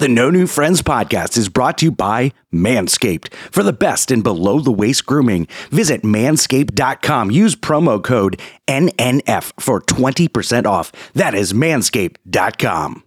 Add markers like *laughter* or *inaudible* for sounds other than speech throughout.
The No New Friends podcast is brought to you by Manscaped. For the best in below the waist grooming, visit manscaped.com. Use promo code NNF for 20% off. That is manscaped.com.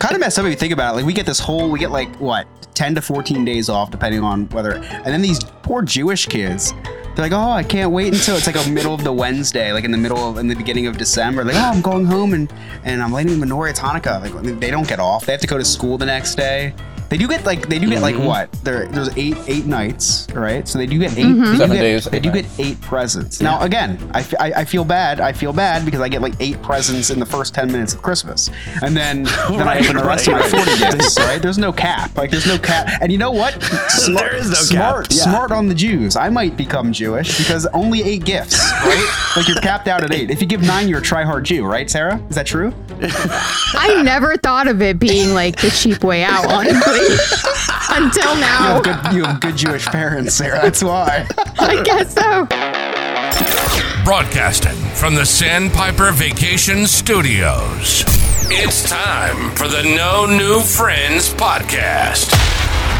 kind of messed up if you think about it. Like we get this whole, we get like what, ten to fourteen days off, depending on whether. And then these poor Jewish kids, they're like, oh, I can't wait until it's like a middle of the Wednesday, like in the middle of in the beginning of December. Like, oh, I'm going home and and I'm lighting the menorah. It's Hanukkah. Like they don't get off. They have to go to school the next day. They do get like they do get like mm-hmm. what? There, there's eight eight nights, right? So they do get 8 mm-hmm. they do Seven get- days, They eight do nights. get eight presents. Now again, I, f- I- I feel bad. I feel bad because I get like eight presents in the first ten minutes of Christmas, and then *laughs* then I open the rest of my forty right. gifts. *laughs* Right? There's no cap. Like there's no cap. And you know what? *laughs* Smart, There is no cap, smart, yeah. smart on the Jews. I might become Jewish because only eight gifts, right? like you're capped out at eight. If you give nine, you're a try-hard Jew, right, Sarah? Is that true? I never thought of it being like the cheap way out, honestly. Until You now. have good, you have good Jewish parents, Sarah. That's why. I guess so. Broadcasting from the Sandpiper Vacation Studios. It's time for the No New Friends podcast.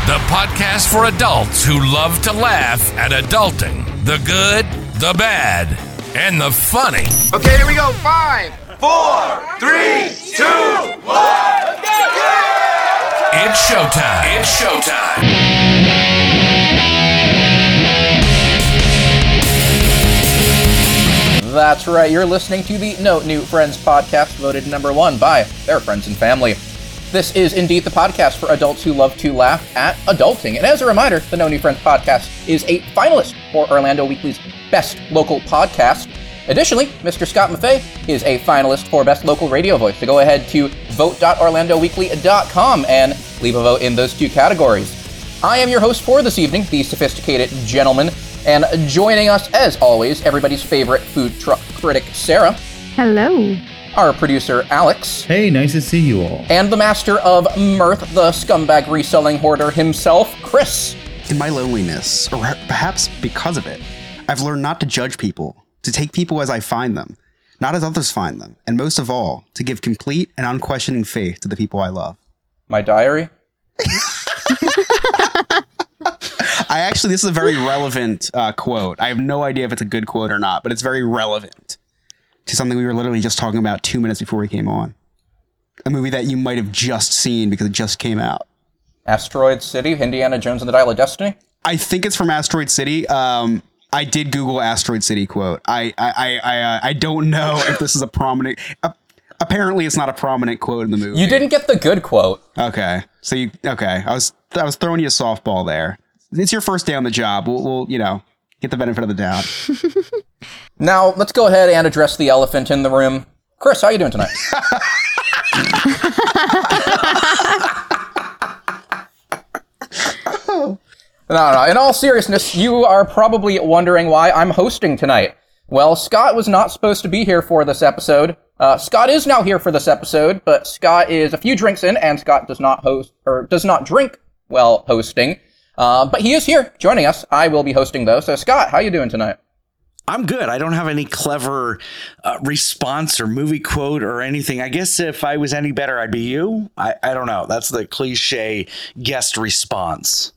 The podcast for adults who love to laugh at adulting the good, the bad, and the funny. Okay, here we go. Five, four, three, two, one. It's showtime. It's showtime. That's right, you're listening to the No New Friends podcast, voted number one by their friends and family. This is indeed the podcast for adults who love to laugh at adulting. And as a reminder, the No New Friends podcast is a finalist for Orlando Weekly's Best Local Podcast. Additionally, Mr. Scott Maffei is a finalist for Best Local Radio Voice. So go ahead to vote.orlandoweekly.com and leave a vote in those two categories. I am your host for this evening, the sophisticated gentleman, and joining us, as always, everybody's favorite food truck critic, Sarah, Hello. our producer, Alex, Hey, nice to see you all. and the master of mirth, the scumbag reselling hoarder himself, Chris. In my loneliness, or perhaps because of it, I've learned not to judge people, to take people as I find them, not as others find them, and most of all, to give complete and unquestioning faith to the people I love. My diary. I actually, this is a very relevant uh, quote. I have no idea if it's a good quote or not, but it's very relevant to something we were literally just talking about two minutes before we came on. A movie that you might have just seen because it just came out. Asteroid City, Indiana Jones and the Dial of Destiny. I think it's from Asteroid City. Um, I did Google Asteroid City quote. I I I I, uh, I don't know if this is a prominent. Uh, apparently, it's not a prominent quote in the movie. You didn't get the good quote. Okay, so you okay? I was I was throwing you a softball there. It's your first day on the job. We'll, we'll you know get the benefit of the doubt. *laughs* Now, let's go ahead and address the elephant in the room. Chris, how are you doing tonight? *laughs* no. no. In all seriousness, you are probably wondering why I'm hosting tonight. Well, Scott was not supposed to be here for this episode. Uh, Scott is now here for this episode, but Scott is a few drinks in, and Scott does not host or does not drink while hosting. Uh, but he is here joining us. I will be hosting though. So, Scott, how you doing tonight? I'm good. I don't have any clever uh, response or movie quote or anything. I guess if I was any better, I'd be you. I, I don't know. That's the cliche guest response.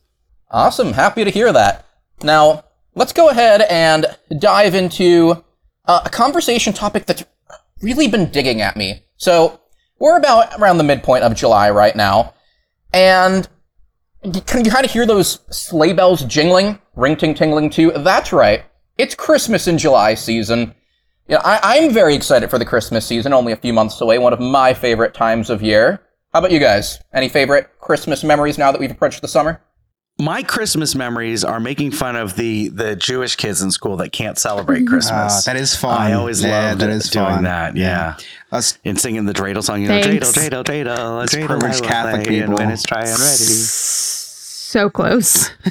Awesome. Happy to hear that. Now, let's go ahead and dive into uh, a conversation topic that's really been digging at me. So, we're about around the midpoint of July right now, and can you kind of hear those sleigh bells jingling, ring ting tingling too? That's right. It's Christmas in July season. Yeah, I, I'm very excited for the Christmas season, only a few months away, one of my favorite times of year. How about you guys? Any favorite Christmas memories now that we've approached the summer? My Christmas memories are making fun of the the Jewish kids in school that can't celebrate Christmas. Ah, that is fun. I always Yeah, loved that is doing fun. that. Yeah. Us And singing the dreidel song, you know, Thanks. dreidel, dreidel, dreidel, Us dreidel, privileged Catholic play, and people. when it's dry and ready. So close. *laughs*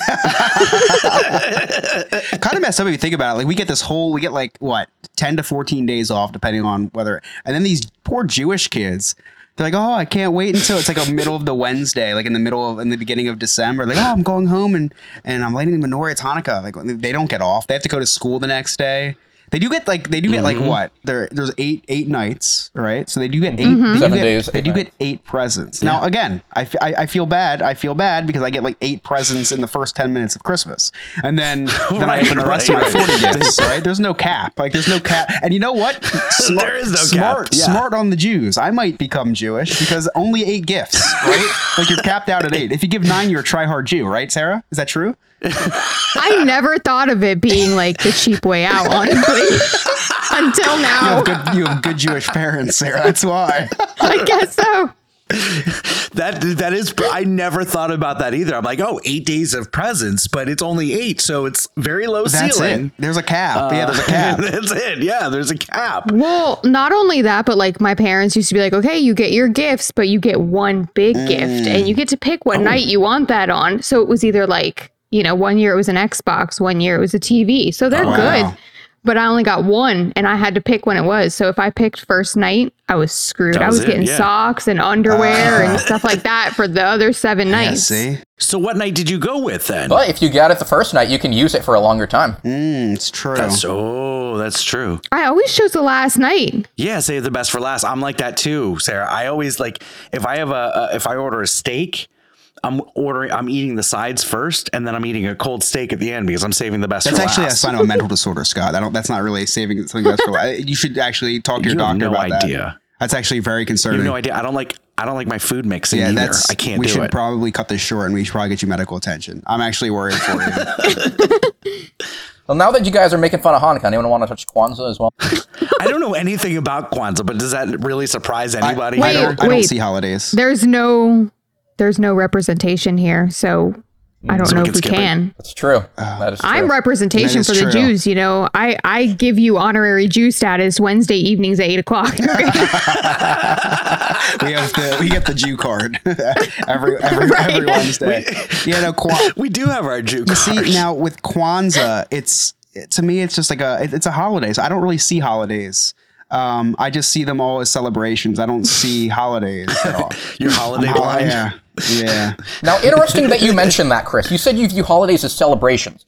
kind of messed up if you think about it. Like we get this whole, we get like what, ten to fourteen days off, depending on whether. And then these poor Jewish kids, they're like, oh, I can't wait until it's like a middle of the Wednesday, like in the middle of in the beginning of December. Like, oh, I'm going home and and I'm lighting the menorah. It's Hanukkah. Like they don't get off. They have to go to school the next day. They do get like they do get like Mm-hmm. what? There there's eight eight nights, right? So they do get 8 Mm-hmm. they do Seven get- days, They eight do nights. get eight presents. Now again, I, f- I I feel bad. I feel bad because I get like eight presents in the first ten minutes of Christmas, and then *laughs* then I open the rest right, of my forty gifts. Right? There's no cap. Like there's no cap. And you know what? *laughs* Smart, There is no cap, smart, yeah. smart on the Jews. I might become Jewish because only eight gifts, right? like you're capped out at eight. If you give nine, you're a try-hard Jew, right, Sarah? Is that true? *laughs* I never thought of it being like the cheap way out, honestly. *laughs* Until You now. have good, you have good Jewish parents, Sarah. That's why. I guess so. That that is. I never thought about that either. I'm like, oh, eight days of presents, but it's only eight, so it's very low That's ceiling. it. There's a cap. yeah, there's a uh, cap. *laughs* That's it. Yeah, there's a cap. Well, not only that, but like my parents used to be like, okay, you get your gifts, but you get one big gift mm. and you get to pick what oh. night you want that on. So it was either like, you know, one year it was an Xbox, one year it was a TV. So they're wow. good. But I only got one and I had to pick when it was. So if I picked first night, I was screwed. That I was was it, getting yeah. socks and underwear and stuff like that for the other seven Yeah, nights. see, So what night did you go with then? But if you got it the first night, you can use it for a longer time. mm, it's true. That's oh, that's true. I always chose the last night. Yeah, save the best for last. I'm like that too, Sarah. I always like if I have a, a if I order a steak, I'm ordering I'm eating the sides first, and then I'm eating a cold steak at the end because I'm saving the best. That's for actually a sign of a mental disorder, Scott. I don't. That's not really saving something that's for. You should actually talk to your You have doctor no about that. idea. That's actually very You concerning. have no idea. I don't like I don't like my food mixing yeah, either. that's. I can't We do should it. probably cut this short, and we should probably get you medical attention. I'm actually worried for you. *laughs* Well, now that you guys are making fun of Hanukkah, anyone want to touch Kwanzaa as well? *laughs* I don't know anything about Kwanzaa, but does that really surprise anybody? I, Wait, don't, I don't wait. see holidays. There's no there's no representation here. So I don't So know can if we skip it. can. That's true. that is true. I'm representation for is the true. Jews. You know, I I give you honorary Jew status Wednesday evenings at eight o'clock. *laughs* *laughs* We have the we get the Jew card *laughs* every every, Right. every Wednesday. yeah, no. Kwa- we do have our Jew You see card. now with Kwanzaa, it's to me it's just like a it- it's a holiday. So I don't really see holidays. Um, I just see them all as celebrations. I don't see holidays at all. Your holiday blind. yeah, yeah. *laughs* Now, interesting that you mentioned that, Chris. You said you view holidays as celebrations.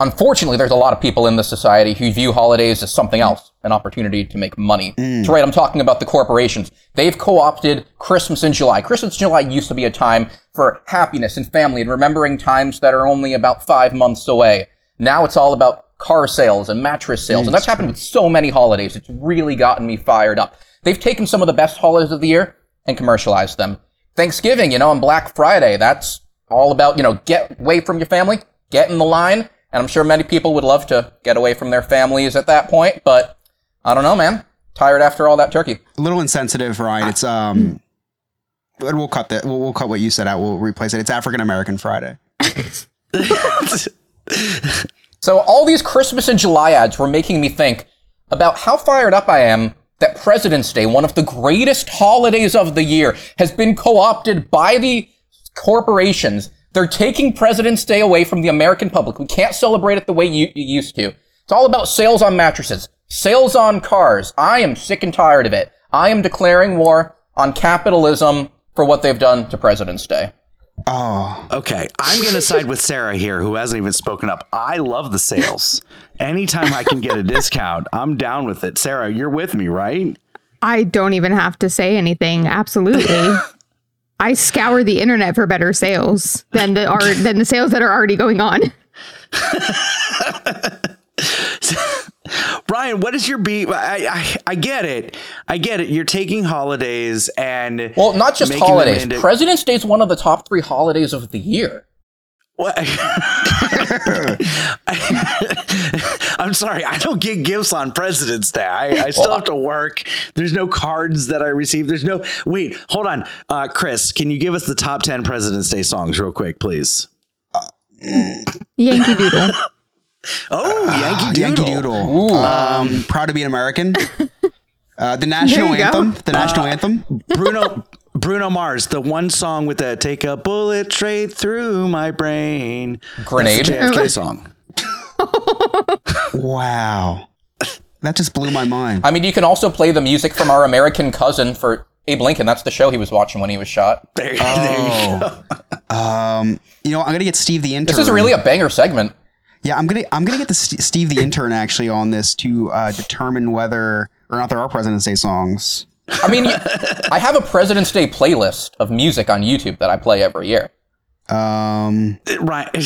Unfortunately, there's a lot of people in this society who view holidays as something else, an opportunity to make money. Mm. That's right, I'm talking about the corporations. They've co-opted Christmas in July. Christmas in July used to be a time for happiness and family and remembering times that are only about five months away. Now it's all about car sales and mattress sales, and mm, that's happened with so many holidays. It's really gotten me fired up. They've taken some of the best holidays of the year and commercialized them. Thanksgiving, you know, on Black Friday, that's all about, you know, get away from your family, get in the line. And I'm sure many people would love to get away from their families at that point, but I don't know, man. Tired after all that turkey. A little insensitive, Ryan. It's um, but we'll cut that. We'll, we'll cut what you said out. We'll replace it. It's African American Friday. *laughs* So all these Christmas and July ads were making me think about how fired up I am that President's Day, one of the greatest holidays of the year, has been co-opted by the corporations. They're taking President's Day away from the American public. We can't celebrate it the way you, you used to. It's all about sales on mattresses, sales on cars. I am sick and tired of it. I am declaring war on capitalism for what they've done to President's Day. Oh, Okay, I'm going to side with Sarah here, who hasn't even spoken up. I love the sales. Anytime I can get a discount, I'm down with it. Sarah, you're with me, right? I don't even have to say anything. Absolutely. *laughs* I scour the internet for better sales than the are than the sales that are already going on. *laughs* Brian, what is your beat? I, I I get it. I get it. You're taking holidays and Well, not just holidays. into- President's Day is one of the top three holidays of the year. What? *laughs* I'm sorry, I don't get gifts on President's Day. I, I still have to work. There's no cards that I receive. There's no. Wait, hold on, uh, Chris. Can you give us the top ten President's Day songs real quick, please? Yankee Doodle. *laughs* Oh, Yankee Doodle. Yankee Doodle. Um, proud to be an American. *laughs* Uh, the national There you go. anthem. The national anthem. Bruno Bruno Mars, the one song with the "Take a bullet straight through my brain" Grenade. That's JFK song. *laughs* Wow, that just blew my mind. I mean, you can also play the music from our American cousin for Abe Lincoln. That's the show he was watching when he was shot. There, there you go. *laughs* Um, you know, I'm gonna get Steve the intern. This is really a banger segment. Yeah, I'm gonna I'm gonna get the St- Steve the intern actually on this to uh, determine whether or not there are President's Day songs. I mean, I have a President's Day playlist of music on YouTube that I play every year. Um, Right. *laughs*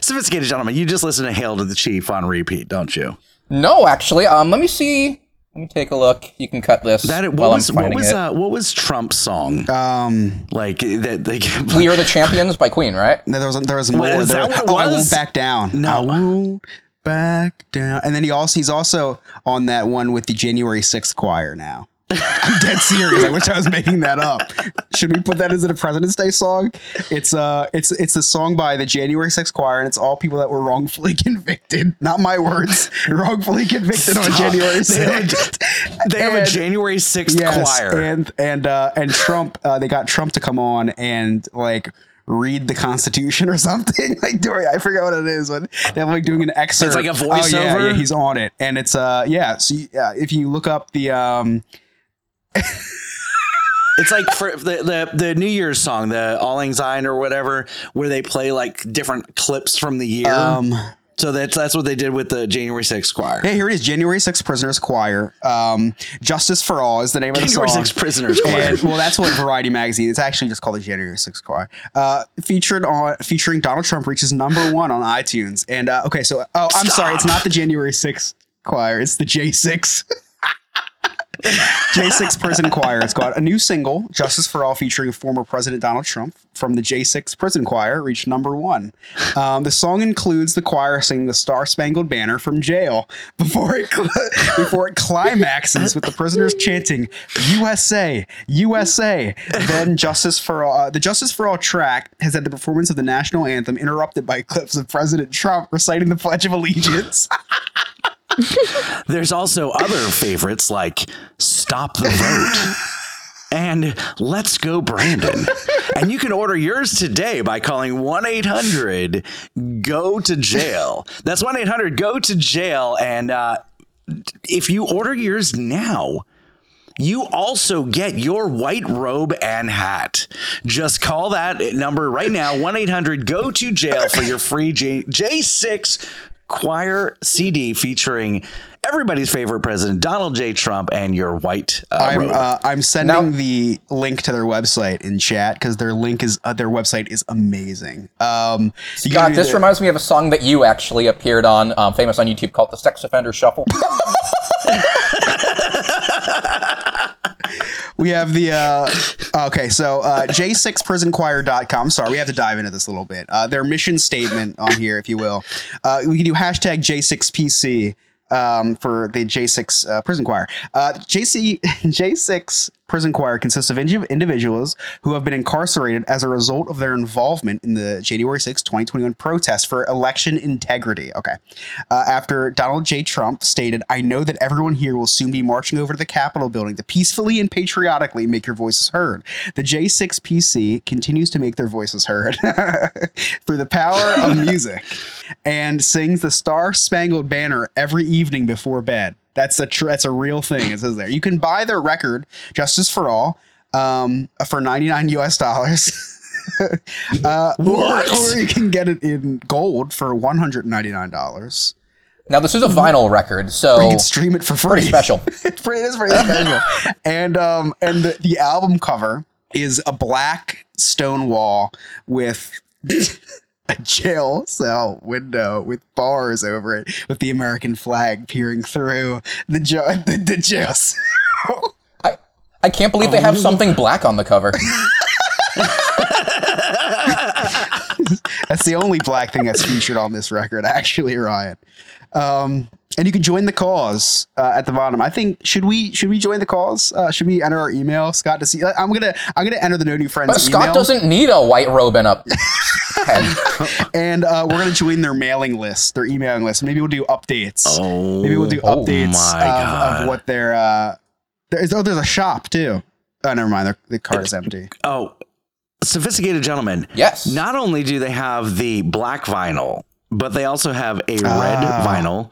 Sophisticated gentleman, you just listen to Hail to the Chief on repeat, don't you? No, actually, um, let me see. Let me take a look. You can cut this That what while was I'm what was it. uh, what was Trump's song? um, like that they *laughs* we Are the Champions by Queen, right? no, there was there was more. Wait, is there, that what it oh, I won't back down. No. I won't back down. And then he also he's also on that one with the January 6th choir now. I'm dead serious. I wish I was making that up. Should we put that as a President's Day song? It's uh it's it's a song by the January 6th choir and it's all people that were wrongfully *laughs* convicted. Not my words. wrongfully convicted on January They have a- 6th. they have a January 6th choir. and and uh, and Trump, uh, they got Trump to come on and like read the Constitution or something. *laughs* Like, do I forget what it is, but they're like doing an excerpt. like a Oh, yeah, voiceover? yeah, he's on it, and it's uh yeah. So you, uh, if you look up the um It's like for the, the the New Year's song, the All Syne or whatever, where they play like different clips from the year. um so that's that's what they did with the January 6th choir. yeah here it is January 6th Prisoners Choir. Um, Justice for All is the name of the January song. 6th Prisoners choir. And, well, that's what Variety magazine. It's actually just called the January 6th Choir. Uh, featured on featuring Donald Trump reaches number one on iTunes. And uh, okay, so oh, I'm sorry, it's not the January 6th Choir. It's the J6. *laughs* J6 Prison Choir. It's got a new single, Justice for All, featuring former President Donald Trump from the J6 Prison Choir, reached number one. Um, the song includes the choir singing the Star Spangled Banner from jail before it cl- before it climaxes with the prisoners chanting "USA, USA." Then Justice for All, uh, the Justice for All track has had the performance of the national anthem interrupted by clips of President Trump reciting the Pledge of Allegiance. *laughs* *laughs* There's also other favorites like Stop the Vote and Let's Go Brandon. and you can order yours today by calling 1 800 Go to Jail. That's 1 800 Go to Jail. And uh, if you order yours now, you also get your white robe and hat. Just call that number right now 1 800 Go to Jail for your free J- J6 choir CD featuring everybody's favorite president, Donald J. Trump, and your white uh, I'm uh, I'm sending Now- the link to their website in chat because their link is uh, their website is amazing. Um, you God, this the- reminds me of a song that you actually appeared on, um, famous on YouTube, called "The Sex Offender Shuffle." *laughs* *laughs* We have the uh, okay, so uh, j6prisonchoir.com. Sorry, we have to dive into this a little bit. Uh, their mission statement on here, if you will. Uh, we can do hashtag J6PC um, for the J6 uh, prison choir. Uh, JC *laughs* J6 prison choir consists of indi- individuals who have been incarcerated as a result of their involvement in the January 6, 2021 protest for election integrity. Okay. Uh, after Donald J. Trump stated, I know that everyone here will soon be marching over to the Capitol building to peacefully and patriotically make your voices heard. The J6PC continues to make their voices heard *laughs* through the power of *laughs* music and sings the Star Spangled Banner every evening before bed. That's a tr- that's a real thing. It says there. You can buy their record, Justice for All, um, for 99 US dollars. *laughs* uh, or, or you can get it in gold for $199. now, this is a vinyl record, so You can stream it for free. pretty special. *laughs* it's pretty, it is pretty special. and um, and the, the album cover is a black stone wall with a jail cell window with bars over it, with the American flag peering through the jo- *laughs* the, the jail cell. I, I can't believe they Oh. have something black on the cover. *laughs* That's the only black thing that's featured on this record, actually, Ryan. Um, and you can join the cause uh, at the bottom. I think should we should we join the cause? Uh, should we enter our email, Scott? To see, I'm gonna I'm gonna enter the no new friends But Scott email, doesn't need a white robe and a *laughs* head. and uh, we're gonna join their mailing list, their emailing list. Maybe we'll do updates. Oh, Maybe we'll do oh updates my of, of what their uh, there's oh there's a shop too. Oh, never mind. Their, the card is empty. oh, sophisticated gentlemen. Yes. Not only do they have the black vinyl, but they also have a red Ah. vinyl.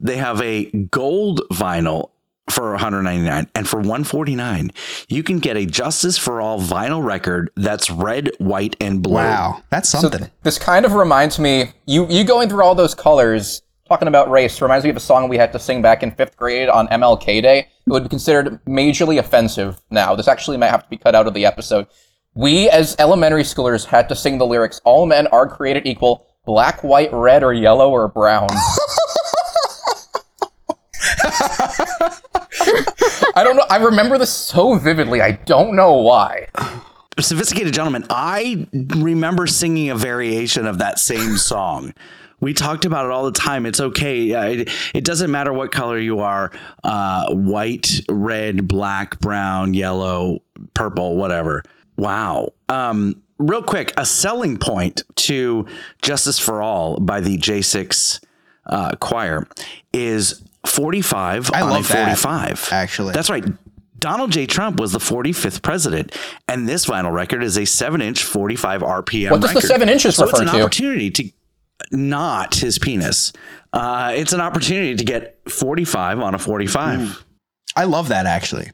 They have a gold vinyl for 199 and for 149 you can get a justice for all vinyl record that's red white and blue Wow, that's So something. this kind of reminds me, you you going through all those colors, talking about race, reminds me of a song we had to sing back in fifth grade on MLK Day. It would be considered majorly offensive now. This actually might have to be cut out of the episode. We, as elementary schoolers, had to sing the lyrics, All men are created equal, black, white, red, or yellow, or brown. *laughs* I don't know. I remember this so vividly. I don't know why. *sighs* sophisticated gentleman i remember singing a variation of that same *laughs* song we talked about it all the time it's okay uh, it, it doesn't matter what color you are uh, white red black brown yellow purple whatever wow um, real quick a selling point to justice for all by the j6 uh, choir is 45 I on love a that, 45 actually. that's right Donald J. Trump was the 45th president, and this vinyl record is a 7 inch 45 RPM. What does the seven inches so it's an to? opportunity to not his penis. Uh, it's an opportunity to get 45 on a 45. I love that actually.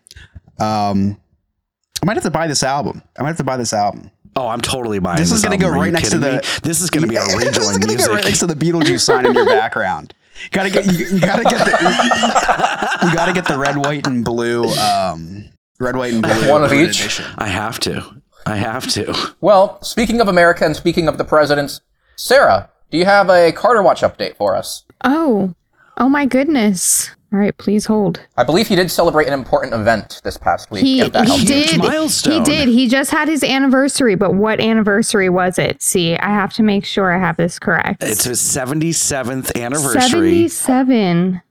Um, I might have to buy this album. I might have to buy this album. Oh, I'm totally buying This this is going gonna go right next to the. This is going to be our *laughs* this is rejoin gonna music. go right next to the Beetlejuice sign in your background. Gotta get you, you gotta get the you gotta get the red, white, and blue. Um, red, white, and blue. One of each? edition. I have to. I have to. Well, speaking of America and speaking of the presidents, Sarah, do you have a Carter Watch update for us? Oh, oh my goodness. All right, please hold. I believe he did celebrate an important event this past week. He he did. milestone. He did. He just had his anniversary, but what anniversary was it? See, I have to make sure I have this correct. It's his 77th anniversary. 77.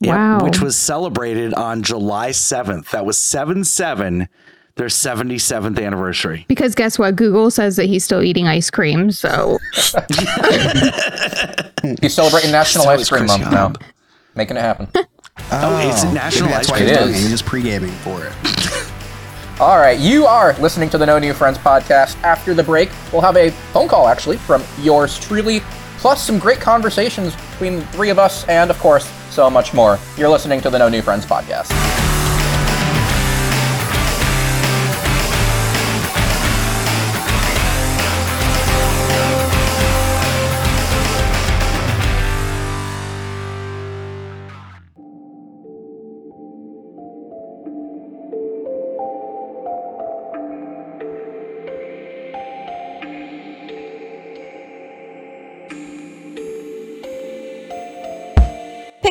Yep, wow. which was celebrated on July 7th. That was 7 7, their 77th anniversary. because guess what? Google says that he's still eating ice cream. So *laughs* He's celebrating National So Ice Cream Month now. Making it happen. Oh, oh, it's maybe National Ice Cream It is. He's just pre-gaming for it. *laughs* All right, you are listening to the No New Friends podcast. After the break, we'll have a phone call actually from yours truly, plus some great conversations between the three of us, and of course, so much more. You're listening to the No New Friends podcast.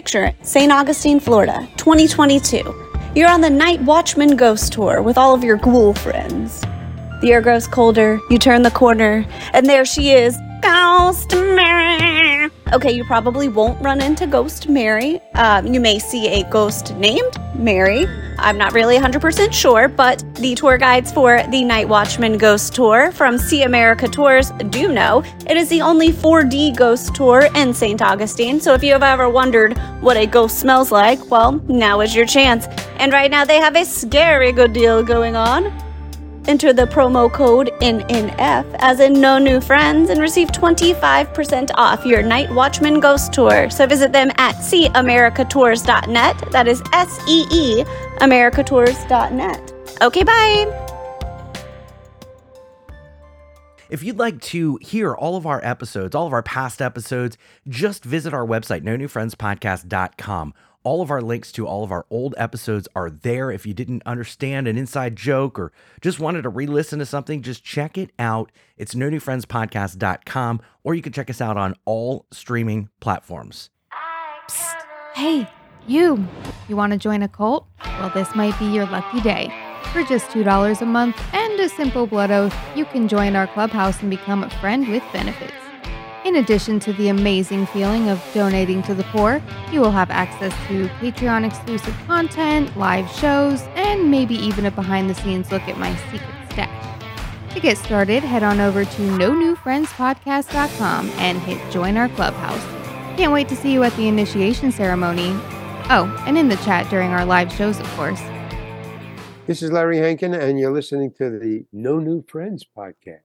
Picture St. Augustine, Florida, 2022. You're on the Night Watchman Ghost Tour with all of your ghoul friends. The air grows colder, you turn the corner, and there she is, Ghost Mary. Okay, you probably won't run into Ghost Mary. Um, you may see a ghost named Mary. I'm not really 100% sure, but the tour guides for the Night Watchman Ghost Tour from See America Tours do know it is the only 4D ghost tour in St. Augustine. So if you have ever wondered what a ghost smells like, well, now is your chance. And right now they have a scary good deal going on. Enter the promo code NNF as in no new friends and receive 25% off your Night Watchman Ghost Tour. So visit them at seeamericatours.net. That is S E E americatours.net. Okay, bye. If you'd like to hear all of our episodes, all of our past episodes, just visit our website, no new friends podcast.com. All of our links to all of our old episodes are there. If you didn't understand an inside joke or just wanted to re listen to something, just check it out. It's no new friends podcast.com, or you can check us out on all streaming platforms. Hey, you. You want to join a cult? Well, this might be your lucky day. For just $2 a month and a simple blood oath, you can join our clubhouse and become a friend with benefits. In addition to the amazing feeling of donating to the poor, you will have access to Patreon exclusive content, live shows, and maybe even a behind the scenes look at my secret stash. To get started, head on over to no new friends podcast.com and hit join our clubhouse. Can't wait to see you at the initiation ceremony. Oh, and in the chat during our live shows, of course. This is Larry Hankin, and you're listening to the No New Friends podcast.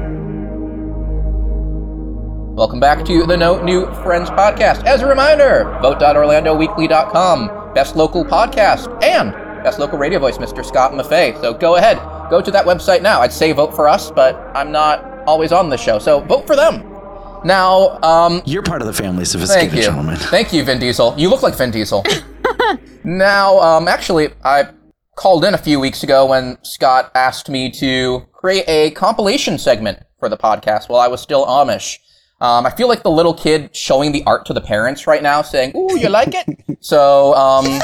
Welcome back to the No New Friends podcast. As a reminder, vote.orlandoweekly.com, best local podcast, and best local radio voice, Mr. Scott Maffei. So go ahead, go to that website now. I'd say vote for us, but I'm not always on the show, so vote for them. Now, um, You're part of the family, thank you, gentlemen. thank you, Vin Diesel. You look like Vin Diesel. *laughs* now, um, actually, I called in a few weeks ago when Scott asked me to create a compilation segment for the podcast while I was still Amish. Um, I feel like the little kid showing the art to the parents right now, saying, "Ooh, you like it?" *laughs* so, um,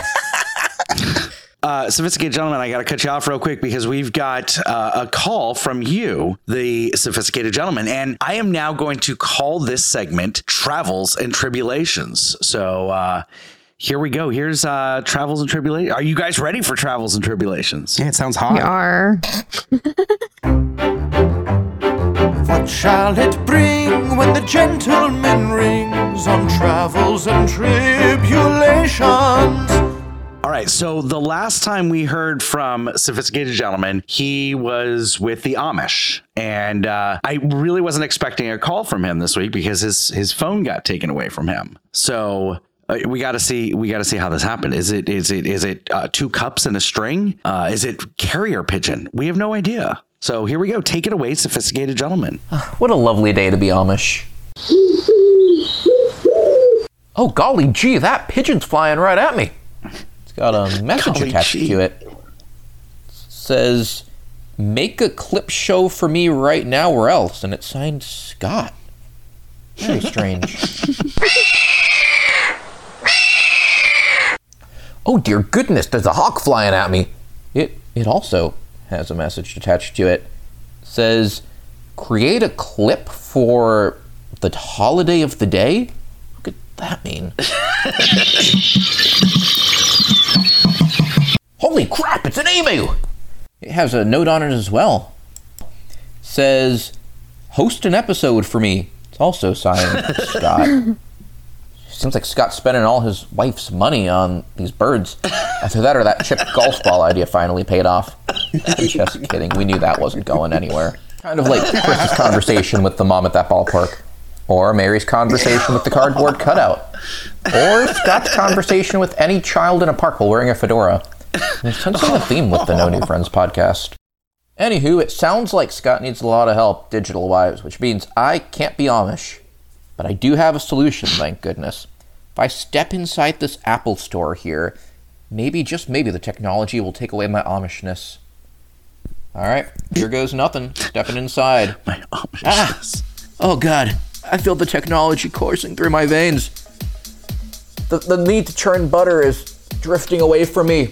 Uh, sophisticated gentleman, I got to cut you off real quick because we've got uh, a call from you, the sophisticated gentleman, and I am now going to call this segment "Travels and Tribulations." So uh, here we go. Here's uh, "Travels and Tribulations." Are you guys ready for "Travels and Tribulations"? Yeah, it sounds hot. We are. *laughs* What shall it bring when the gentleman rings on travels and tribulations? All right. So the last time we heard from Sophisticated Gentleman, he was with the Amish, and uh, I really wasn't expecting a call from him this week because his his phone got taken away from him. So. Uh, we got to see. We got to see how this happened. Is it? Is it? Is it uh, two cups and a string? Uh, is it carrier pigeon? We have no idea. So here we go. Take it away, sophisticated gentleman. *sighs* what a lovely day to be Amish. Oh golly gee, that pigeon's flying right at me. It's got a *laughs* message Golly attached gee. to it. says, "Make a clip show for me right now, or else," and it's signed Scott. Very *laughs* strange. oh dear goodness, there's a hawk flying at me. It it also has a message attached to it. says, "Create a clip for the holiday of the day." What could that mean? *laughs* Holy crap, it's an emu! It has a note on it as well. Says, host an episode for me. It's also signed *laughs* Scott. Seems like Scott's spending all his wife's money on these birds. Either that or that chip golf ball idea finally paid off. *laughs* Just kidding. We knew that wasn't going anywhere. Kind of like Chris's conversation with the mom at that ballpark. Or Mary's conversation with the cardboard cutout. Or Scott's conversation with any child in a park while wearing a fedora. Sensing a theme with the No New Friends podcast. Anywho, it sounds like Scott needs a lot of help digital wise, which means I can't be Amish. But I do have a solution, thank goodness. If I step inside this Apple store here, maybe, just maybe, the technology will take away my Amishness. Alright, here goes nothing. Stepping inside. *laughs* My Amish. Ah! Oh god, I feel the technology coursing through my veins. The, the need to churn butter is drifting away from me.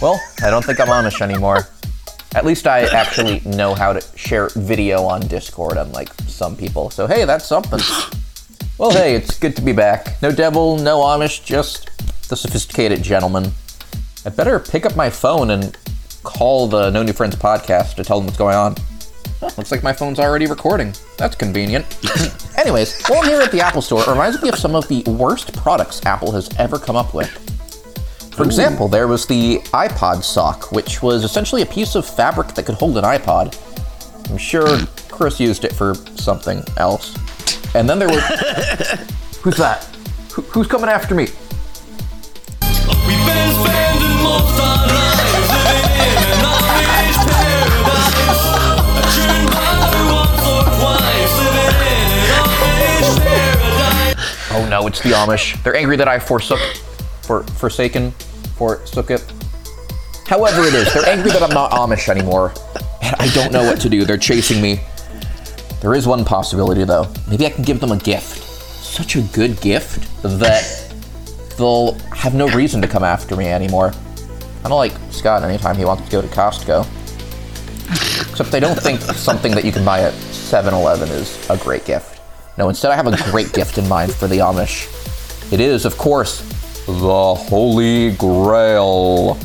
Well, I don't think I'm Amish anymore. At least I actually know how to share video on Discord, unlike some people. So hey, that's something. Well, hey, it's good to be back. No devil, no Amish, just the sophisticated gentleman. I better pick up my phone and call the No New Friends podcast to tell them what's going on. Huh, looks like my phone's already recording. That's convenient. *laughs* Anyways, while I'm here at the Apple Store, it reminds me of some of the worst products Apple has ever come up with. For example, there was the iPod sock, which was essentially a piece of fabric that could hold an iPod. I'm sure Chris used it for something else. And then there was. *laughs* Who's that? Who, who's coming after me? We've been spending most our lives living in an Amish paradise. I turned by once or twice, living in an Amish paradise. Oh no, it's the Amish. They're angry that I forsook, for forsaken, forsook it. However it is, they're angry that I'm not Amish anymore, and I don't know what to do. They're chasing me. There is one possibility though. Maybe I can give them a gift. Such a good gift that they'll have no reason to come after me anymore. Kind of like Scott anytime he wants to go to Costco. Except they don't think something that you can buy at 7 Eleven is a great gift. No, instead, I have a great gift in mind for the Amish. It is, of course, the Holy Grail.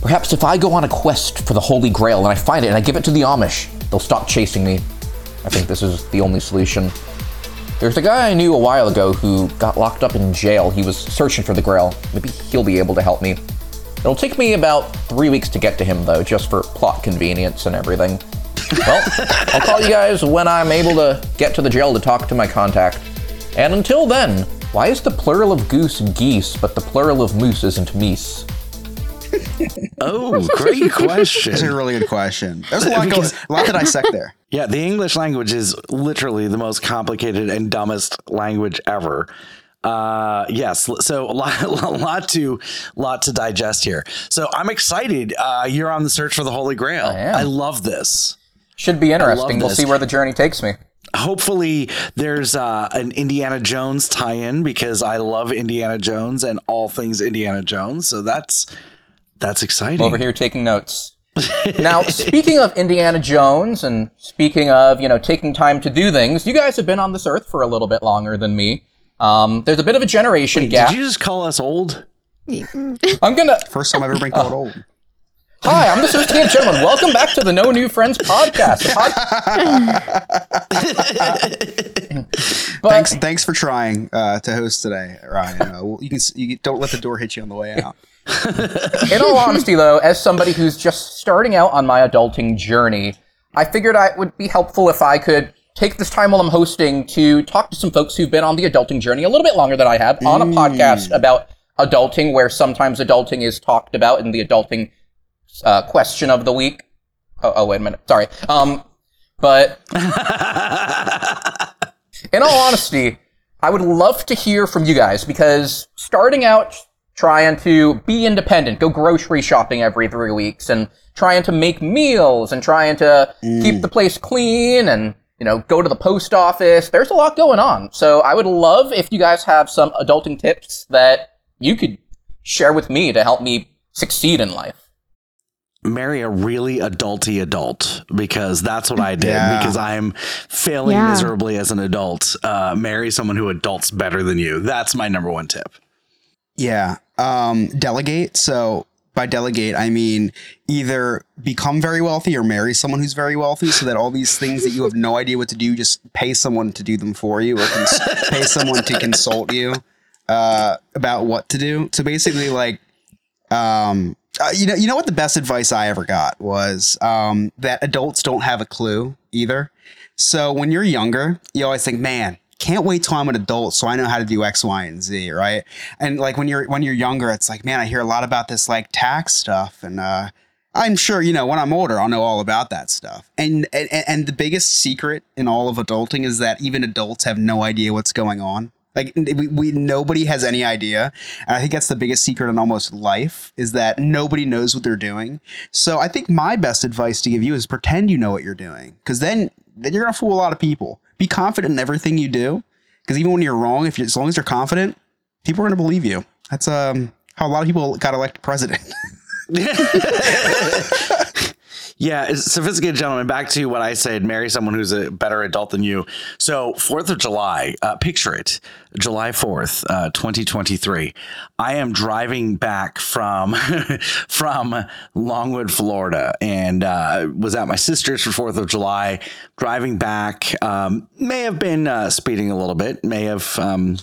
Perhaps if I go on a quest for the Holy Grail and I find it and I give it to the Amish, they'll stop chasing me. I think this is the only solution. There's a guy I knew a while ago who got locked up in jail. He was searching for the Grail. Maybe he'll be able to help me. It'll take me about three weeks to get to him, though, just for plot convenience and everything. Well, *laughs* I'll call you guys when I'm able to get to the jail to talk to my contact. And until then, why is the plural of goose geese, but the plural of moose isn't meese? Oh, great question. *laughs* That's a really good question. There's a lot, going, a lot to dissect there. Yeah, the English language is literally the most complicated and dumbest language ever. Uh, yes, so a *laughs* lot, a lot to, lot to digest here. So I'm excited. Uh, you're on the search for the Holy Grail. I. I love this. Should be interesting. We'll this. see where the journey takes me. Hopefully, there's uh, an Indiana Jones tie-in because I love Indiana Jones and all things Indiana Jones. So that's that's exciting. over here taking notes. Now, *laughs* speaking of Indiana Jones and speaking of, you know, taking time to do things, you guys have been on this earth for a little bit longer than me. Um, there's a bit of a generation Wait, gap. Did you just call us old? I'm gonna. *laughs* First time I've ever been called old. *laughs* Hi, I'm the sophisticated gentleman. Welcome back to the No New Friends podcast. pod- but Thanks, thanks for trying uh, to host today, Ryan. Uh, you can you don't let the door hit you on the way out. *laughs* in all honesty, though, as somebody who's just starting out on my adulting journey, I figured I would be helpful if I could take this time while I'm hosting to talk to some folks who've been on the adulting journey a little bit longer than I have on a podcast about adulting, where sometimes adulting is talked about in the adulting uh, question of the week. Oh, oh, wait a minute. Sorry. Um, but *laughs* in all honesty, I would love to hear from you guys because starting out trying to be independent, go grocery shopping every three weeks, and trying to make meals and trying to keep the place clean and you know go to the post office. There's a lot going on, so I would love if you guys have some adulting tips that you could share with me to help me succeed in life. marry a really adulty adult because that's what I did Yeah. because I'm failing Yeah. miserably as an adult. Uh, marry someone who adults better than you. That's my number one tip. Yeah. Um, delegate. So by delegate, I mean either become very wealthy or marry someone who's very wealthy so that all these things that you have no idea what to do, just pay someone to do them for you or cons- *laughs* pay someone to consult you uh, about what to do. So basically, like, um, uh, you know, you know what the best advice I ever got was um, that adults don't have a clue either. So when you're younger, you always think, man, can't wait till I'm an adult so I know how to do X, Y, and Z, right? And like when you're when you're younger, it's like, man, I hear a lot about this like tax stuff, and uh, I'm sure you know when I'm older, I'll know all about that stuff. And and and the biggest secret in all of adulting is that even adults have no idea what's going on. Like we, we nobody has any idea, and I think that's the biggest secret in almost life is that nobody knows what they're doing. So I think my best advice to give you is pretend you know what you're doing, because then then you're gonna fool a lot of people. Be confident in everything you do, because even when you're wrong, if you as long as you're confident, people are gonna believe you. That's um how a lot of people got elected president. *laughs* *laughs* Yeah, sophisticated gentleman. Back to what I said: marry someone who's a better adult than you. So, Fourth of July, uh, picture it, July fourth, uh, twenty twenty three. I am driving back from *laughs* from Longwood, Florida, and uh, was at my sister's for Fourth of July. Driving back, um, may have been uh, speeding a little bit. May have. Um,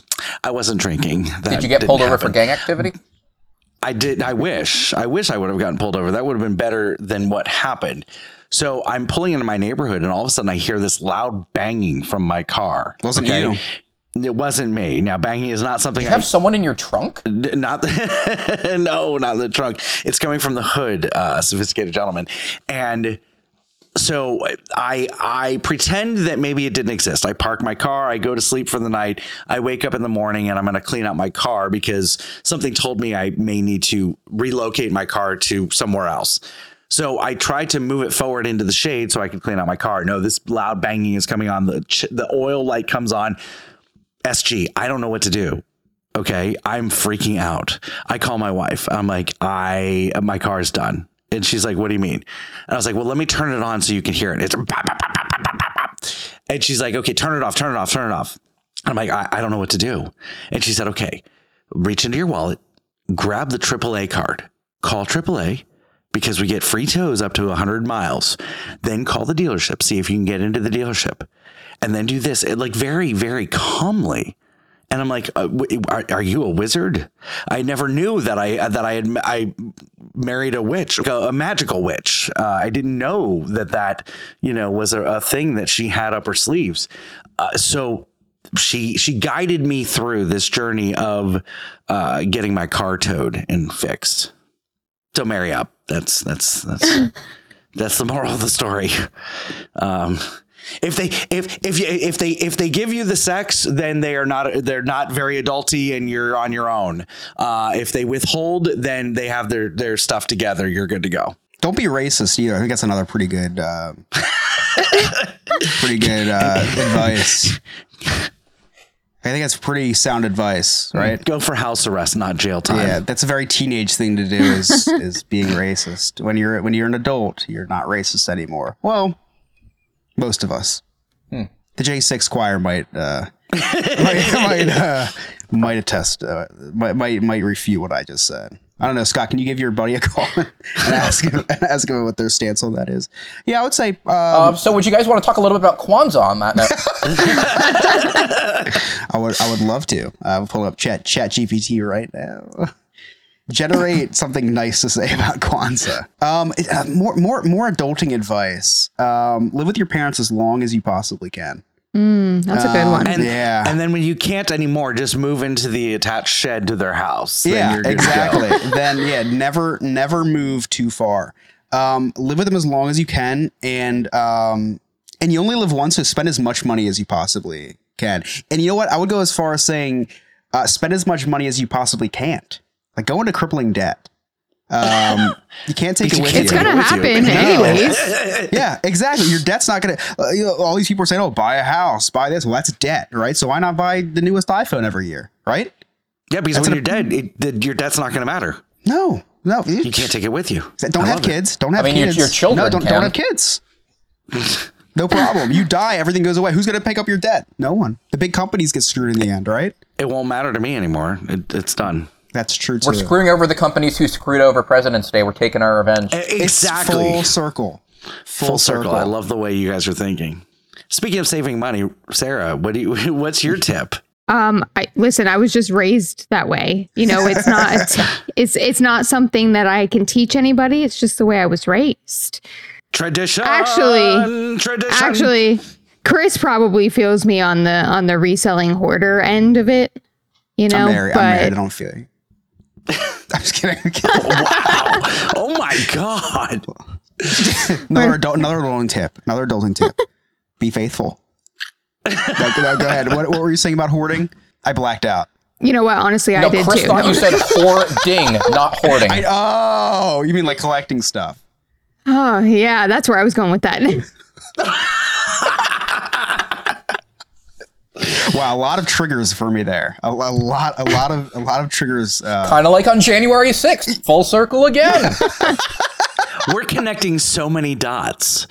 I wasn't drinking. That Did you get pulled over for gang activity? I did. I wish. I wish I would have gotten pulled over. That would have been better than what happened. So I'm pulling into my neighborhood, and all of a sudden I hear this loud banging from my car. Wasn't you. It wasn't me. Now banging is not something You I have someone in your trunk? not *laughs* no, not the trunk. It's coming from the hood, uh, sophisticated gentleman, and so I I pretend that maybe it didn't exist. I park my car, I go to sleep for the night, I wake up in the morning, and I'm going to clean out my car because something told me I may need to relocate my car to somewhere else. So I tried to move it forward into the shade so I could clean out my car. No, this loud banging is coming on. The ch- the oil light comes on. SG, I don't know what to do. Okay, I'm freaking out. I call my wife. I'm like, I my car is done. And she's like, "What do you mean?" And I was like, "Well, let me turn it on so you can hear it." It's and she's like, "Okay, turn it off, turn it off, turn it off." I'm like, I, I don't know what to do. And she said, "Okay, reach into your wallet, grab the AAA card, call AAA because we get free tows up to 100 miles. Then call the dealership, see if you can get into the dealership, and then do this, it, like very, very calmly." And I'm like, uh, are, are you a wizard? I never knew that I that I had I married a witch, a, a magical witch. Uh, I didn't know that that you know was a, a thing that she had up her sleeves. Uh, so she she guided me through this journey of uh, getting my car towed and fixed. So marry up. That's that's that's *laughs* that's the moral of the story. Um, if they if if you, if they if they give you the sex, then they are not they're not very adulty, and you're on your own. Uh, if they withhold, then they have their their stuff together. You're good to go. Don't be racist either. I think that's another pretty good, uh, pretty good uh, advice. I think that's pretty sound advice, right? Go for house arrest, not jail time. Yeah, that's a very teenage thing to do. Is is being racist when you're when you're an adult, you're not racist anymore. Well, most of us. Hmm. The J6 choir might uh, *laughs* might might, uh, might attest uh, might, might might refute what I just said. I don't know, Scott. Can you give your buddy a call *laughs* and ask him *laughs* ask him what their stance on that is? Yeah, I would say. Um, Um, so, would you guys want to talk a little bit about Kwanzaa on that note? I would I would love to. I'll pull up Chat Chat GPT right now. Generate something nice to say *laughs* about Kwanzaa. Um, it- uh, more more more adulting advice. Um, live with your parents as long as you possibly can. Mm, that's a good one. And, Yeah. and then when you can't anymore, just move into the attached shed to their house. Then yeah, you're good to go. exactly. *laughs* then yeah, never never move too far. Um, live with them as long as you can, and um, and you only live once, so spend as much money as you possibly can. And you know what? I would go as far as saying, uh, spend as much money as you possibly can't. Like go into crippling debt. Um, *laughs* you can't take it with it's you. It's gonna with you. happen No. anyways. yeah, exactly. Your debt's not gonna. Uh, you know, all these people are saying, "Oh, buy a house, buy this." Well, that's debt, right? So why not buy the newest iPhone every year, right? Yeah, because That's when an- you're dead, it, the, your debt's not going to matter. No, no. You can't take it with you. Don't I have love it. kids. Don't have mean, your- kids. your children No, don't, don't have kids. *laughs* No problem. You die, everything goes away. Who's going to pick up your debt? No one. The big companies get screwed in the end, right? It won't matter to me anymore. It, it's done. That's true too. We're screwing over the companies who screwed over President's Day. We're taking our revenge. It's Exactly. full circle. Full circle. I love the way you guys are thinking. Speaking of saving money, Sarah, what do you? *laughs* What's your tip? Um, I listen. I was just raised that way. You know, it's not. *laughs* It's it's, it's not something that I can teach anybody. It's just the way I was raised. Tradition. Actually- tradition. Actually, Chris probably feels me on the on the reselling hoarder end of it. You know, I'm married. but I'm married. I don't feel you. *laughs* I'm just kidding. I'm kidding. *laughs* oh my god. *laughs* another adult, another adulting tip. Another adulting tip. Be faithful. Go, go- go ahead. What, what were you saying about hoarding? I blacked out. you know what? Honestly, I did Chris too. thought you said hoarding, not hoarding. I, oh, you mean like collecting stuff? oh yeah, that's where I was going with that. *laughs* Wow, a lot of triggers for me there. A, a lot, a lot of, a lot of triggers. Uh, kind of like on January 6th, full circle again. *laughs* We're connecting so many dots.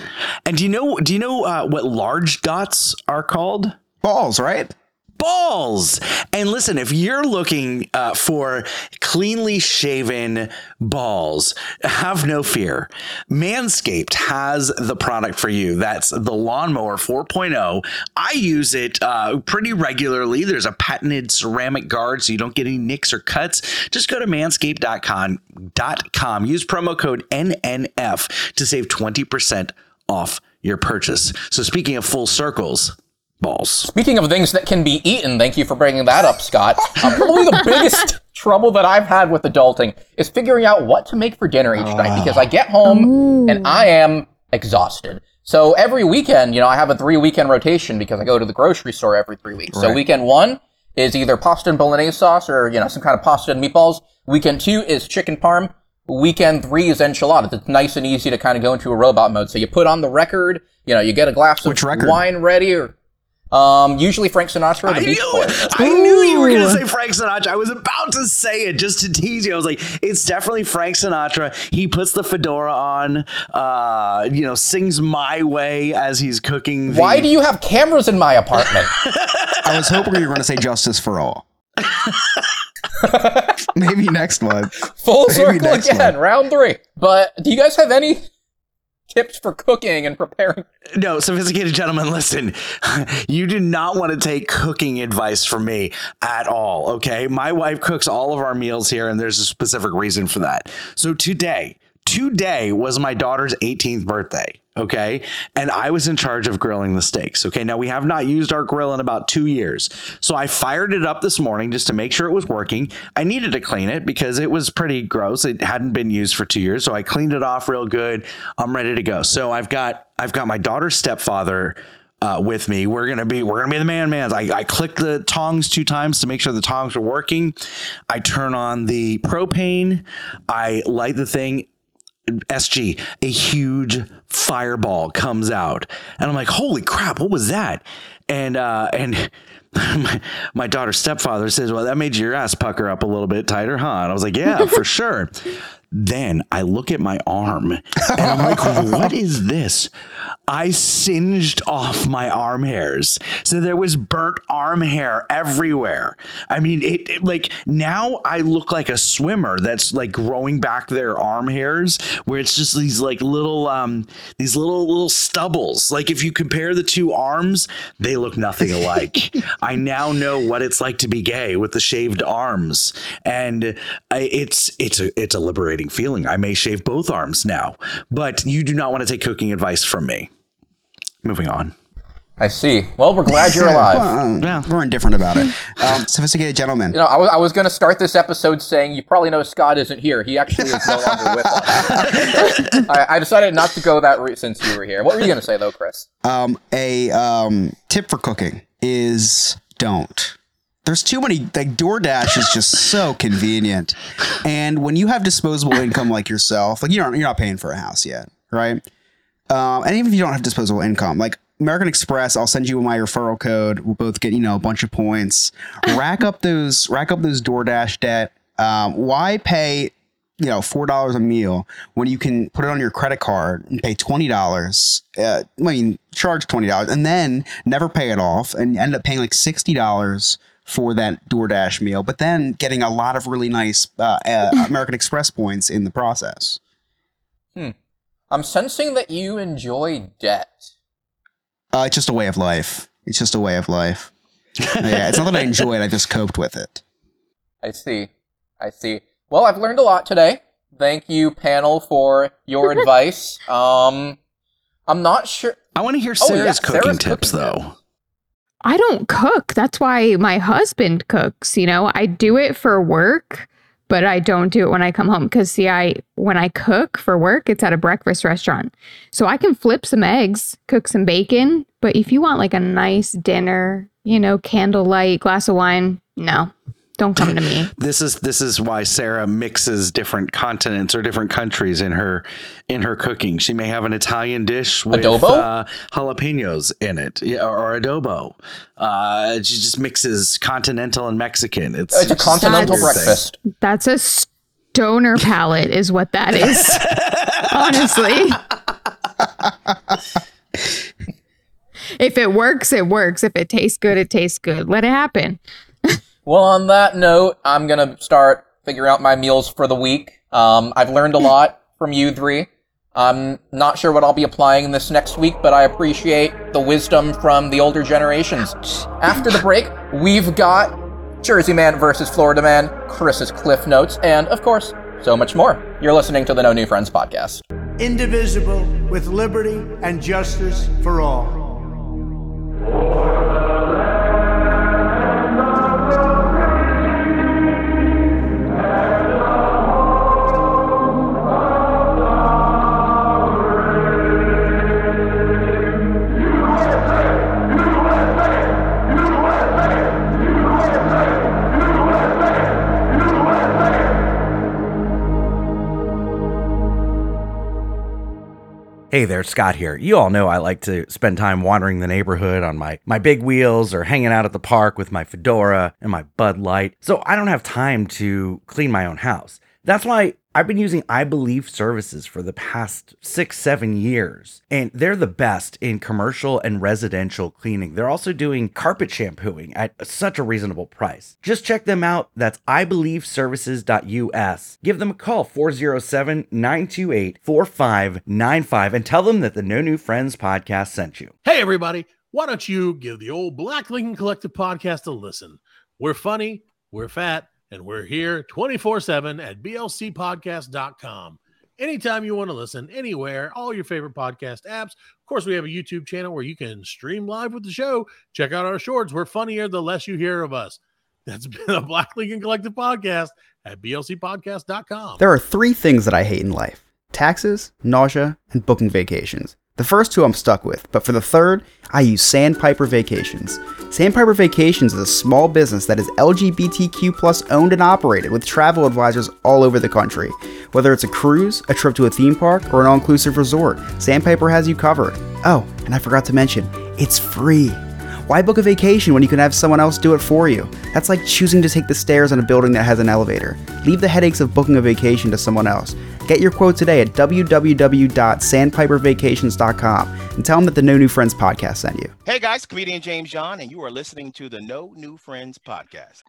And do you know? Do you know uh, what large dots are called? balls, right? Balls. And listen, if you're looking uh, for cleanly shaven balls, have no fear. Manscaped has the product for you. That's the Lawnmower 4.0. I use it uh, pretty regularly. There's a patented ceramic guard so you don't get any nicks or cuts. Just go to manscaped.com. Use promo code NNF to save 20% off your purchase. So speaking of full circles, balls. Speaking of things that can be eaten, thank you for bringing that up, Scott. Uh, probably the biggest *laughs* trouble that I've had with adulting is figuring out what to make for dinner each night because I get home and I am exhausted. So every weekend, you know, I have a three weekend rotation because I go to the grocery store every three weeks. So weekend one is either pasta and bolognese sauce or, you know, some kind of pasta and meatballs. Weekend two is chicken parm. weekend three is enchiladas. It's nice and easy to kind of go into a robot mode. So you put on the record, you know, you get a glass of record? wine ready, or um, usually Frank Sinatra, the I Beach knew, Boys. I knew you were going to say Frank Sinatra. I was about to say it just to tease you. I was like, it's definitely Frank Sinatra. He puts the fedora on, uh, you know, sings My Way as he's cooking. The, Why do you have cameras in my apartment? *laughs* I was hoping you were going to say justice for all. *laughs* Maybe next one. Full Maybe circle again, one. round three. But do you guys have any tips for cooking and preparing? No, sophisticated gentlemen, listen. *laughs* You do not want to take cooking advice from me at all, okay? My wife cooks all of our meals here, and there's a specific reason for that. So today, today was my daughter's 18th birthday, okay? And I was in charge of grilling the steaks, okay? Now, we have not used our grill in about two years. So I fired it up this morning just to make sure it was working. I needed to clean it because it was pretty gross. It hadn't been used for two years. So I cleaned it off real good. I'm ready to go. So I've got I've got my daughter's stepfather uh, with me. We're gonna be we're gonna be the man mans. I, I click the tongs two times to make sure the tongs are working. I turn on the propane. I light the thing. SG, a huge fireball comes out, and I'm like, "Holy crap! What was that?" And uh, and *laughs* my, my daughter's stepfather says, "Well, that made your ass pucker up a little bit tighter, huh?" And I was like, "Yeah, for *laughs* sure." Then I look at my arm, and I'm like, *laughs* "What is this?" I singed off my arm hairs. So there was burnt arm hair everywhere. I mean, it, it- like now I look like a swimmer that's like growing back their arm hairs where it's just these like little um these little little stubbles. Like if you compare the two arms, they look nothing alike. *laughs* I now know what it's like to be gay with the shaved arms. And I, it's it's a it's a liberating feeling. I may shave both arms now, but you do not want to take cooking advice from me. Moving on. I see. Well, we're glad you're *laughs* alive. Well, We're indifferent about it. *laughs* Um, sophisticated gentleman. You know, I was, I was going to start this episode saying you probably know Scott isn't here. He actually is no longer with us. *laughs* I, I decided not to go that route since you were here. What were you going to say, though, Chris? Um, a um, tip for cooking is don't. There's too many. Like DoorDash is just so convenient, and when you have disposable income like yourself, like you don't, you're not paying for a house yet, right? Um, and even if you don't have disposable income, like American Express, I'll send you my referral code. We'll both get you know a bunch of points. Rack up those, rack up those DoorDash debt. Um, why pay you know four dollars a meal when you can put it on your credit card and pay twenty dollars? Uh, I mean, charge twenty dollars and then never pay it off and end up paying like sixty dollars for that DoorDash meal, but then getting a lot of really nice uh, uh, *laughs* American Express points in the process. Hmm. I'm sensing that you enjoy debt. Uh, it's just a way of life. It's just a way of life. yeah, it's not that I enjoy it. I just coped with it. *laughs* I see. I see. Well, I've learned a lot today. Thank you, panel, for your *laughs* advice. Um, I'm not sure. I want to hear Oh, Sarah's yeah, cooking Sarah's tips cooking though. I don't cook. That's why my husband cooks. You know, I do it for work, but I don't do it when I come home. Cause see, I when I cook for work, it's at a breakfast restaurant. So I can flip some eggs, cook some bacon. But if you want like a nice dinner, you know, candlelight, glass of wine, no. Don't come to me. *laughs* This is this is why Sarah mixes different continents or different countries in her in her cooking. She may have an Italian dish with Adobo? Uh, jalapenos in it, yeah, or, adobo. Uh, she just mixes continental and Mexican. It's, It's a continental weird thing. breakfast. That's a stoner palate, is what that is. *laughs* Honestly. *laughs* if it works, it works. If it tastes good, it tastes good. Let it happen. Well, on that note, I'm gonna start figuring out my meals for the week. Um, I've learned a *clears throat* lot from you three. I'm not sure what I'll be applying this next week, but I appreciate the wisdom from the older generations. After the break, we've got Jersey Man versus Florida Man, Chris's Cliff Notes, and of course, so much more. You're listening to the No New Friends podcast. indivisible, with liberty and justice for all. Hey there, Scott here. You all know I like to spend time wandering the neighborhood on my, my big wheels or hanging out at the park with my fedora and my Bud Light. So I don't have time to clean my own house. That's why I've been using I Believe services for the past six, seven years, and they're the best in commercial and residential cleaning. They're also doing carpet shampooing at such a reasonable price. Just check them out. That's ibelieveservices.us. Give them a call, 407 928 4595, and tell them that the No New Friends podcast sent you. Hey, everybody, why don't you give the old Black Lincoln Collective podcast a listen? We're funny, we're fat, and we're here 24 7 at blcpodcast.com. Anytime you want to listen, anywhere, all your favorite podcast apps. Of course, we have a YouTube channel where you can stream live with the show. Check out our shorts. We're funnier the less you hear of us. That's *laughs* been a Black Lincoln Collective podcast at blcpodcast.com. There are three things that I hate in life taxes, nausea, and booking vacations. The first two I'm stuck with, but for the third, I use Sandpiper Vacations. Sandpiper Vacations is a small business that is LGBTQ plus owned and operated with travel advisors all over the country. Whether it's a cruise, a trip to a theme park, or an all inclusive resort, Sandpiper has you covered. Oh, and I forgot to mention, it's free. Why book a vacation when you can have someone else do it for you? That's like choosing to take the stairs in a building that has an elevator. Leave the headaches of booking a vacation to someone else. Get your quote today at www.sandpipervacations.com and tell them that the No New Friends podcast sent you. Hey guys, comedian James John, and you are listening to the No New Friends podcast.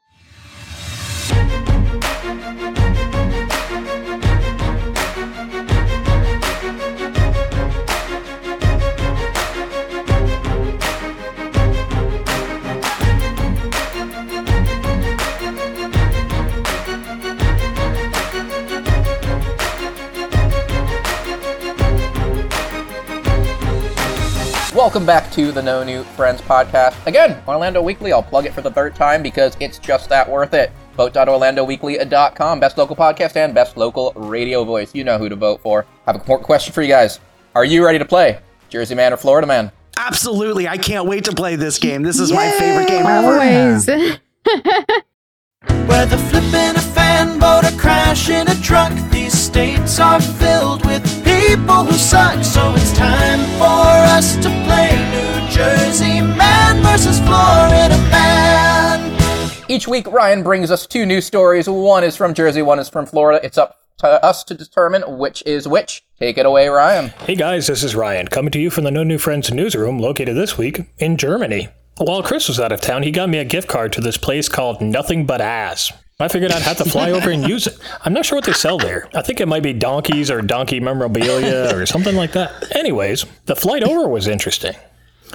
Welcome back to the No New Friends podcast. Again, Orlando Weekly. I'll plug it for the third time because it's just that worth it. Vote.orlandoweekly.com. Best local podcast and best local radio voice. You know who to vote for. I have a more question for you guys. Are you ready to play? Jersey Man or Florida Man? Absolutely. I can't wait to play this game. This is my favorite game ever. Always. *laughs* Whether flipping a fan boat or crashing a truck, these states are filled with people who suck. So it's time for us to play New Jersey man versus Florida man. Each week, Ryan brings us two news stories. One is from Jersey, one is from Florida. It's up to us to determine which is which. Take it away, Ryan. Hey guys, this is Ryan coming to you from the No New Friends newsroom located this week in Germany. While Chris was out of town, he got me a gift card to this place called Nothing But Ass. I figured I'd have to fly over and use it. I'm not sure what they sell there. I think it might be donkeys or donkey memorabilia or something like that. Anyways, the flight over was interesting.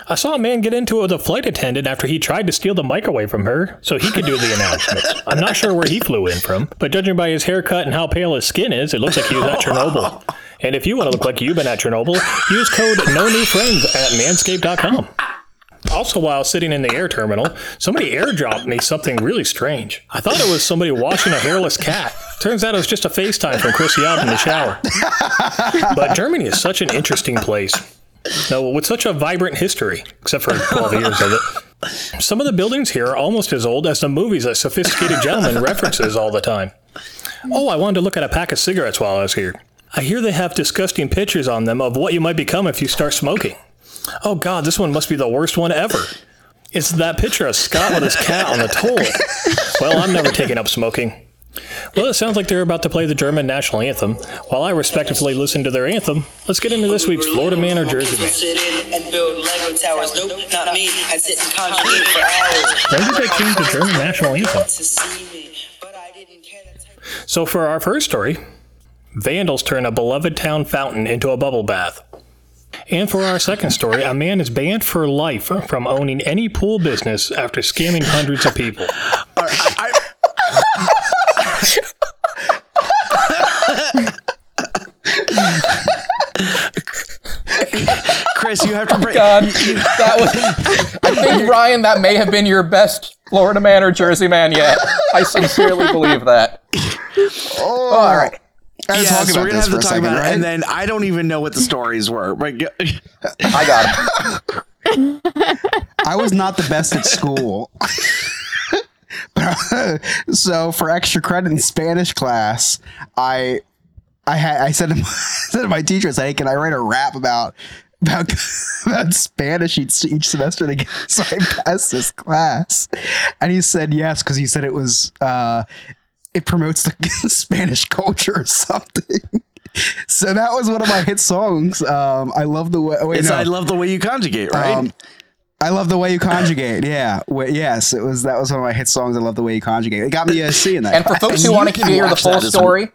I saw a man get into it with a flight attendant after he tried to steal the microwave from her so he could do the announcements. I'm not sure where he flew in from, but judging by his haircut and how pale his skin is, it looks like he was at Chernobyl. And if you want to look like you've been at Chernobyl, use code no new friends at manscaped.com. Also, while sitting in the air terminal, somebody airdropped me something really strange. I thought it was somebody washing a hairless cat. Turns out it was just a FaceTime from Chris Yob in the shower. But Germany is such an interesting place. No, with such a vibrant history, except for 12 years of it. Some of the buildings here are almost as old as the movies that Sophisticated Gentleman references all the time. Oh, I wanted to look at a pack of cigarettes while I was here. I hear they have disgusting pictures on them of what you might become if you start smoking. Oh god, this one must be the worst one ever. It's that picture of Scott with his cat on the toilet. Well, I'm never taking up smoking. Well, it sounds like they're about to play the German national anthem. While I respectfully listen to their anthem, let's get into this week's Florida Man or Jersey Man. When did they change the German national anthem? So, for our first story, vandals turn a beloved town fountain into a bubble bath. And for our second story, a man is banned for life from owning any pool business after scamming hundreds of people. Chris, you have to break. God, that was. I think *laughs* Ryan, that may have been your best Florida man or Jersey man yet. I sincerely believe that. Oh, All right. I was Yeah, talking so we're gonna this have for to a talk second, about right? it, and then I don't even know what the stories were. But g- *laughs* I got it. I was not the best at school. *laughs* so for extra credit in Spanish class, I I had I said to my, *laughs* said to my teacher, I said, "Hey, can I write a rap about about, about Spanish each, each semester to get so I pass this class?" And he said yes because he said it was uh, it promotes the *laughs* Spanish culture or something. *laughs* So that was one of my hit songs. Um, I love the way. Oh, wait, It's no. I love the way you conjugate, right? Um, I love the way you conjugate. Yeah. Wait, yes, it was. That was one of my hit songs. I love the way you conjugate. It got me a C in that. And for folks who want to hear the full that as- story,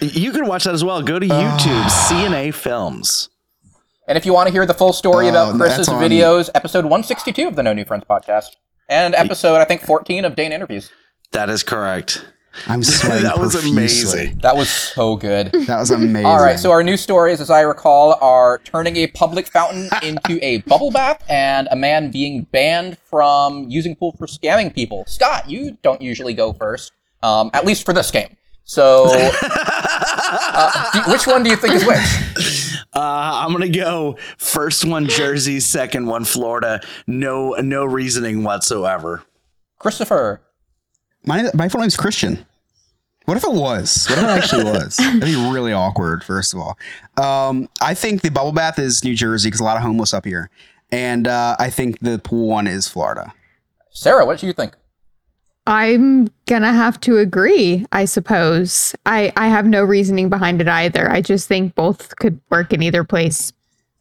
you can watch that as well. Go to YouTube, CNA Films. and if you want to hear the full story Oh, about that's Chris's on- videos, episode 162 of the No New Friends podcast, and episode I think 14 of Dane interviews. That is correct. I'm *laughs* sweating that was profusely. amazing. That was so good. That was amazing. All right, so our new stories, as I recall, are turning a public fountain *laughs* into a bubble bath and a man being banned from using pool for scamming people. Scott, you don't usually go first, um, at least for this game. So, *laughs* uh, do- which one do you think is which? Uh, I'm gonna go first one Jersey, second one Florida. No, no reasoning whatsoever. Christopher. My my full name's Christian. What if it was? What if it actually was? *laughs* That'd be really awkward. First of all, um, I think the bubble bath is New Jersey because a lot of homeless up here, and uh, I think the pool one is Florida. Sarah, what do you think? I'm gonna have to agree, I suppose. I, I have no reasoning behind it either. I just think both could work in either place.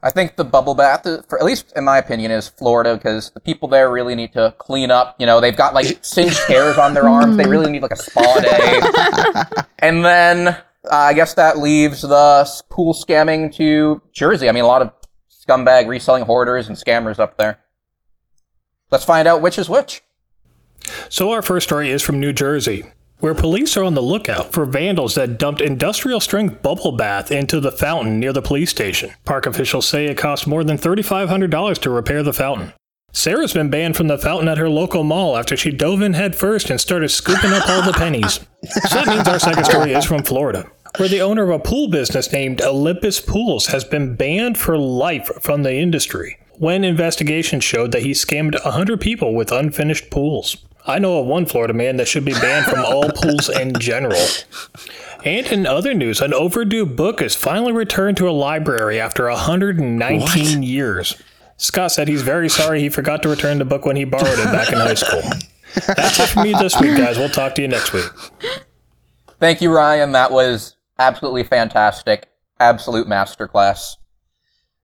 I think the bubble bath, for at least in my opinion, is Florida because the people there really need to clean up. You know, they've got like *laughs* singed hairs on their arms. They really need like a spa day. *laughs* and then uh, I guess that leaves the pool scamming to Jersey. I mean, a lot of scumbag reselling hoarders and scammers up there. Let's find out which is which. So, our first story is from New Jersey, where police are on the lookout for vandals that dumped industrial strength bubble bath into the fountain near the police station. Park officials say it cost more than $3,500 to repair the fountain. Sarah's been banned from the fountain at her local mall after she dove in headfirst and started scooping up all the pennies. So that means our second story is from Florida, where the owner of a pool business named Olympus Pools has been banned for life from the industry when investigations showed that he scammed 100 people with unfinished pools. I know of one Florida man that should be banned from all pools in general. And in other news, an overdue book is finally returned to a library after 119 years. Scott said he's very sorry he forgot to return the book when he borrowed it back in high school. That's it for me this week, guys. We'll talk to you next week. Thank you, Ryan. That was absolutely fantastic. Absolute masterclass.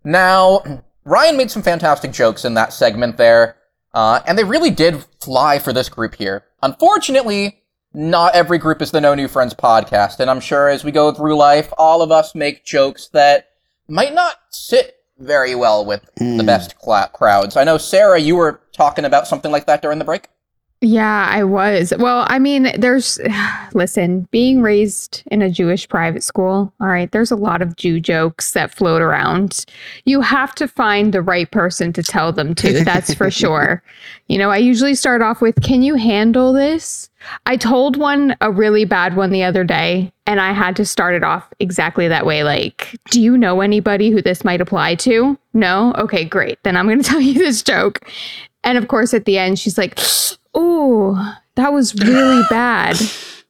Now, Ryan made some fantastic jokes in that segment there, uh, and they really did fly for this group here. Unfortunately, not every group is the No New Friends podcast, and I'm sure as we go through life, all of us make jokes that might not sit very well with the best cla crowds. I know, Sarah, you were talking about something like that during the break. Yeah, I was. Well, I mean, there's, *sighs* listen, being raised in a Jewish private school, all right, there's a lot of Jew jokes that float around. You have to find the right person to tell them to, that's for *laughs* sure. You know, I usually start off with, Can you handle this? I told one a really bad one the other day, and I had to start it off exactly that way. Like, do you know anybody who this might apply to? No? Okay, great. Then I'm going *laughs* to tell you this joke. And of course, at the end, she's like, "Oh, that was really bad."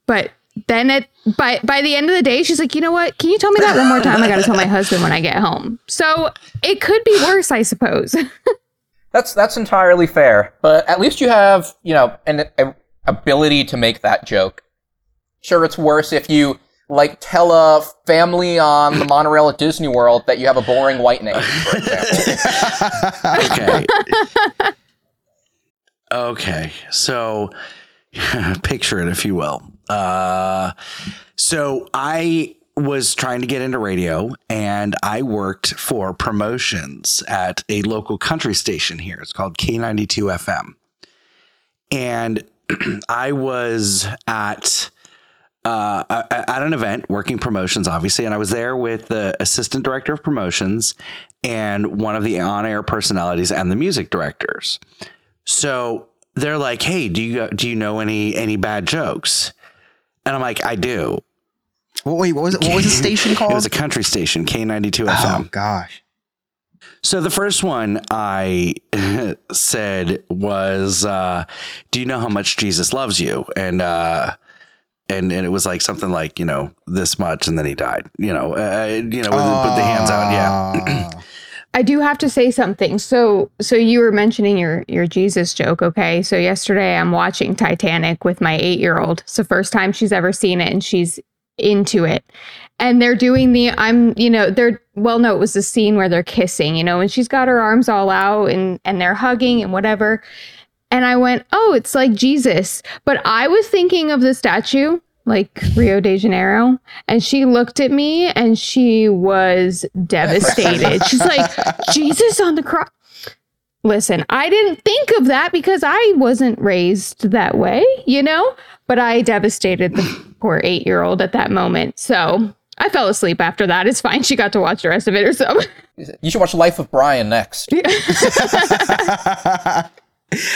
But then it, by by the end of the day, she's like, "You know what? Can you tell me that one more time? I got to tell my husband when I get home." So it could be worse, I suppose. *laughs* That's that's entirely fair, but at least you have you know an a, ability to make that joke. Sure, it's worse if you like tell a family on the monorail at Disney World that you have a boring white name, for example. *laughs* Okay. *laughs* okay. So *laughs* picture it, if you will. Uh, so I was trying to get into radio and I worked for promotions at a local country station here. It's called K92 FM. And *clears throat* I was at uh, at an event working promotions, obviously, and I was there with the assistant director of promotions and one of the on-air personalities and the music directors. So they're like, "Hey, do you do you know any any bad jokes?" And I'm like, "I do." wait, what was it? What was the *laughs* station called? It was a country station, K92 Oh FM. Oh gosh. So the first one I *laughs* said was, uh, "Do you know how much Jesus loves you?" And uh, And, and it was like something like you know this much and then he died you know uh, you know with, put the hands out yeah *clears throat* I do have to say something. So so you were mentioning your your Jesus joke, okay? So yesterday I'm watching Titanic with my 8-year-old. It's the first time she's ever seen it and she's into it. And they're doing the I'm, you know, they're well no, it was the scene where they're kissing, you know, and she's got her arms all out and and they're hugging and whatever. And I went, "Oh, it's like Jesus." But I was thinking of the statue like Rio de Janeiro. And she looked at me and she was devastated. *laughs* She's like, Jesus on the cross. Listen, I didn't think of that because I wasn't raised that way, you know? But I devastated the poor eight year old at that moment. So I fell asleep after that. It's fine. She got to watch the rest of it herself. You should watch Life of Brian next. *laughs* *laughs*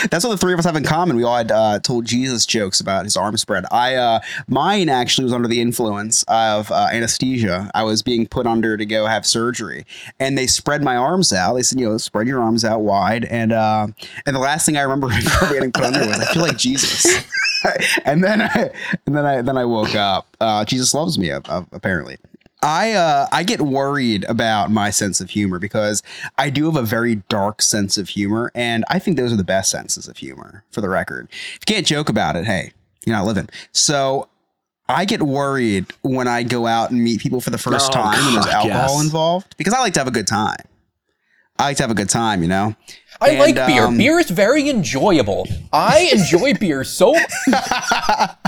That's what the three of us have in common. We all had uh, told Jesus jokes about his arm spread. I uh, mine actually was under the influence of uh, anesthesia. I was being put under to go have surgery, and they spread my arms out. They said, "You know, spread your arms out wide." And uh, and the last thing I remember *laughs* getting put under was, "I feel like Jesus." *laughs* and then I, and then I then I woke up. Uh, Jesus loves me, apparently. I uh, I get worried about my sense of humor because I do have a very dark sense of humor, and I think those are the best senses of humor. For the record, if you can't joke about it, hey, you're not living. So I get worried when I go out and meet people for the first Oh, time and there's alcohol yes. involved because I like to have a good time. I like to have a good time, you know. I And, like beer. um, beer is very enjoyable. I *laughs* enjoy beer so. *laughs*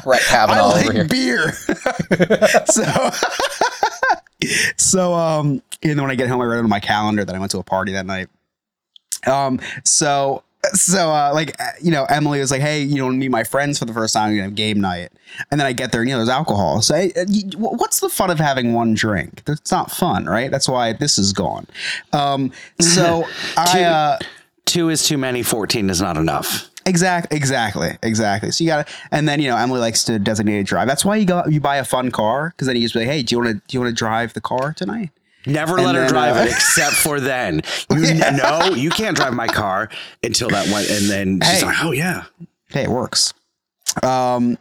Brett Kavanaugh I like over here. beer. *laughs* so, so um, and then when I get home, I write on my calendar that I went to a party that night. Um, so, so uh, like uh, you know, Emily was like, "Hey, you know, meet my friends for the first time. Gonna have game night." And then I get there, and you know, there's alcohol. So, uh, you- what's the fun of having one drink? That's not fun, right? That's why this is gone. Um, so *laughs* I. Uh, two is too many 14 is not enough Exactly, exactly, exactly. So you got to, and then you know Emily likes to designated drive. That's why you go, you buy a fun car because then you just be like, hey, do you want to, do you want to drive the car tonight? Never And let her drive uh, it except for *laughs* then. You, No, you can't drive my car until that one. And then she's Hey. like, oh, yeah. Hey, it works. Um,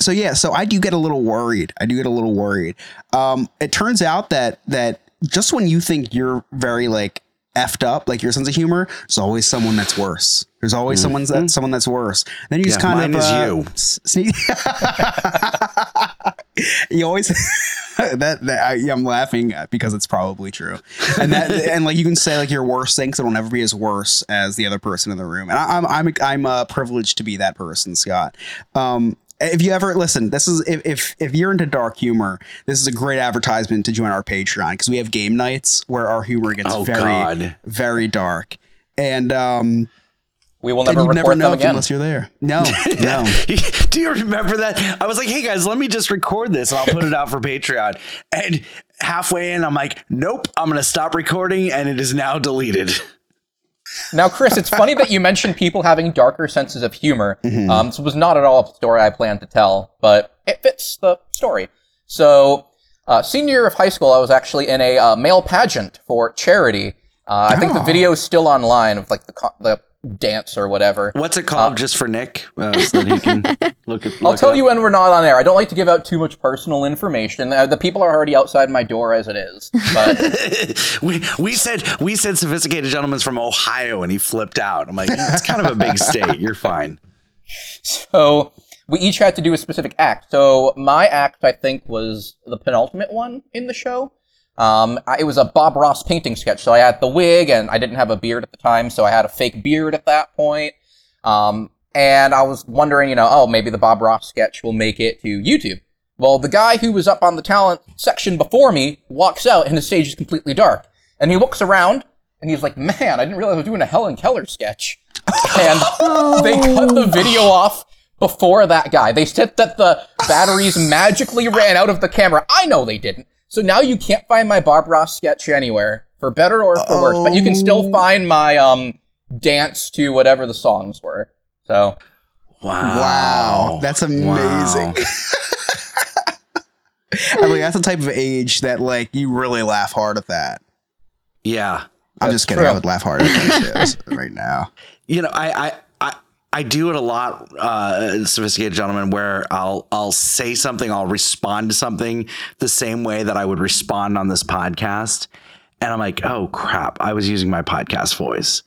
so yeah, so I do get a little worried. I do get a little worried. Um, it turns out that that just when you think you're very like effed up, like your sense of humor, there's always someone that's worse. There's always someone that someone that's worse. then you just Yeah, kind mine of is uh, you. sneak. *laughs* you always *laughs* that, that I, I'm laughing because it's probably true, and that *laughs* and like you can say like your worst thing, 'cause it'll never be as worse as the other person in the room. And I, I'm I'm I'm uh, privileged to be that person, Scott. Um, if you ever listen, this is if, if if you're into dark humor, this is a great advertisement to join our Patreon because we have game nights where our humor gets Oh, very God. very dark, and um, We will and never you record never know them again. unless you're there. No, *laughs* no. *laughs* Do you remember that? I was like, hey guys, let me just record this and I'll put it out for Patreon. And halfway in, I'm like, nope, I'm going to stop recording and it is now deleted. *laughs* Now, Chris, it's funny that you mentioned people having darker senses of humor. Mm-hmm. Um, this was not at all a story I planned to tell, but it fits the story. So, uh, senior year of high school, I was actually in a uh, male pageant for charity. Uh, I think the Oh. video is still online of like the co- the dance or whatever. What's it called just for Nick? Uh, so that he can *laughs* look at I'll tell it you when we're not on air. I don't like to give out too much personal information. Uh, the people are already outside my door as it is. But *laughs* we, we said we said sophisticated gentlemen's from Ohio and he flipped out. I'm like, it's kind of a big state. You're fine. So we each had to do a specific act. So my act, I think, was the penultimate one in the show. Um, I- it was a Bob Ross painting sketch. So I had the wig, and I didn't have a beard at the time, so I had a fake beard at that point. Um, and I was wondering, you know, oh, maybe the Bob Ross sketch will make it to YouTube. Well, the guy who was up on the talent section before me walks out, and the stage is completely dark. And he looks around, and he's like, "Man, I didn't realize I was doing a Helen Keller sketch." and *laughs* they cut the video off before that guy. They said that the batteries magically ran out of the camera. I know they didn't. So now you can't find my Bob Ross sketch anywhere, for better or for worse. But you can still find my um dance to whatever the songs were. So Wow. Wow, that's amazing. *laughs* I mean, that's the type of age that like you really laugh hard at that. Yeah. I'm just kidding. true. I would laugh hard at those shows *laughs* right now. You know, I, I, I, do it a lot, uh, sophisticated gentlemen, where I'll I'll say something, I'll respond to something the same way that I would respond on this podcast, and I'm like, oh crap, I was using my podcast voice.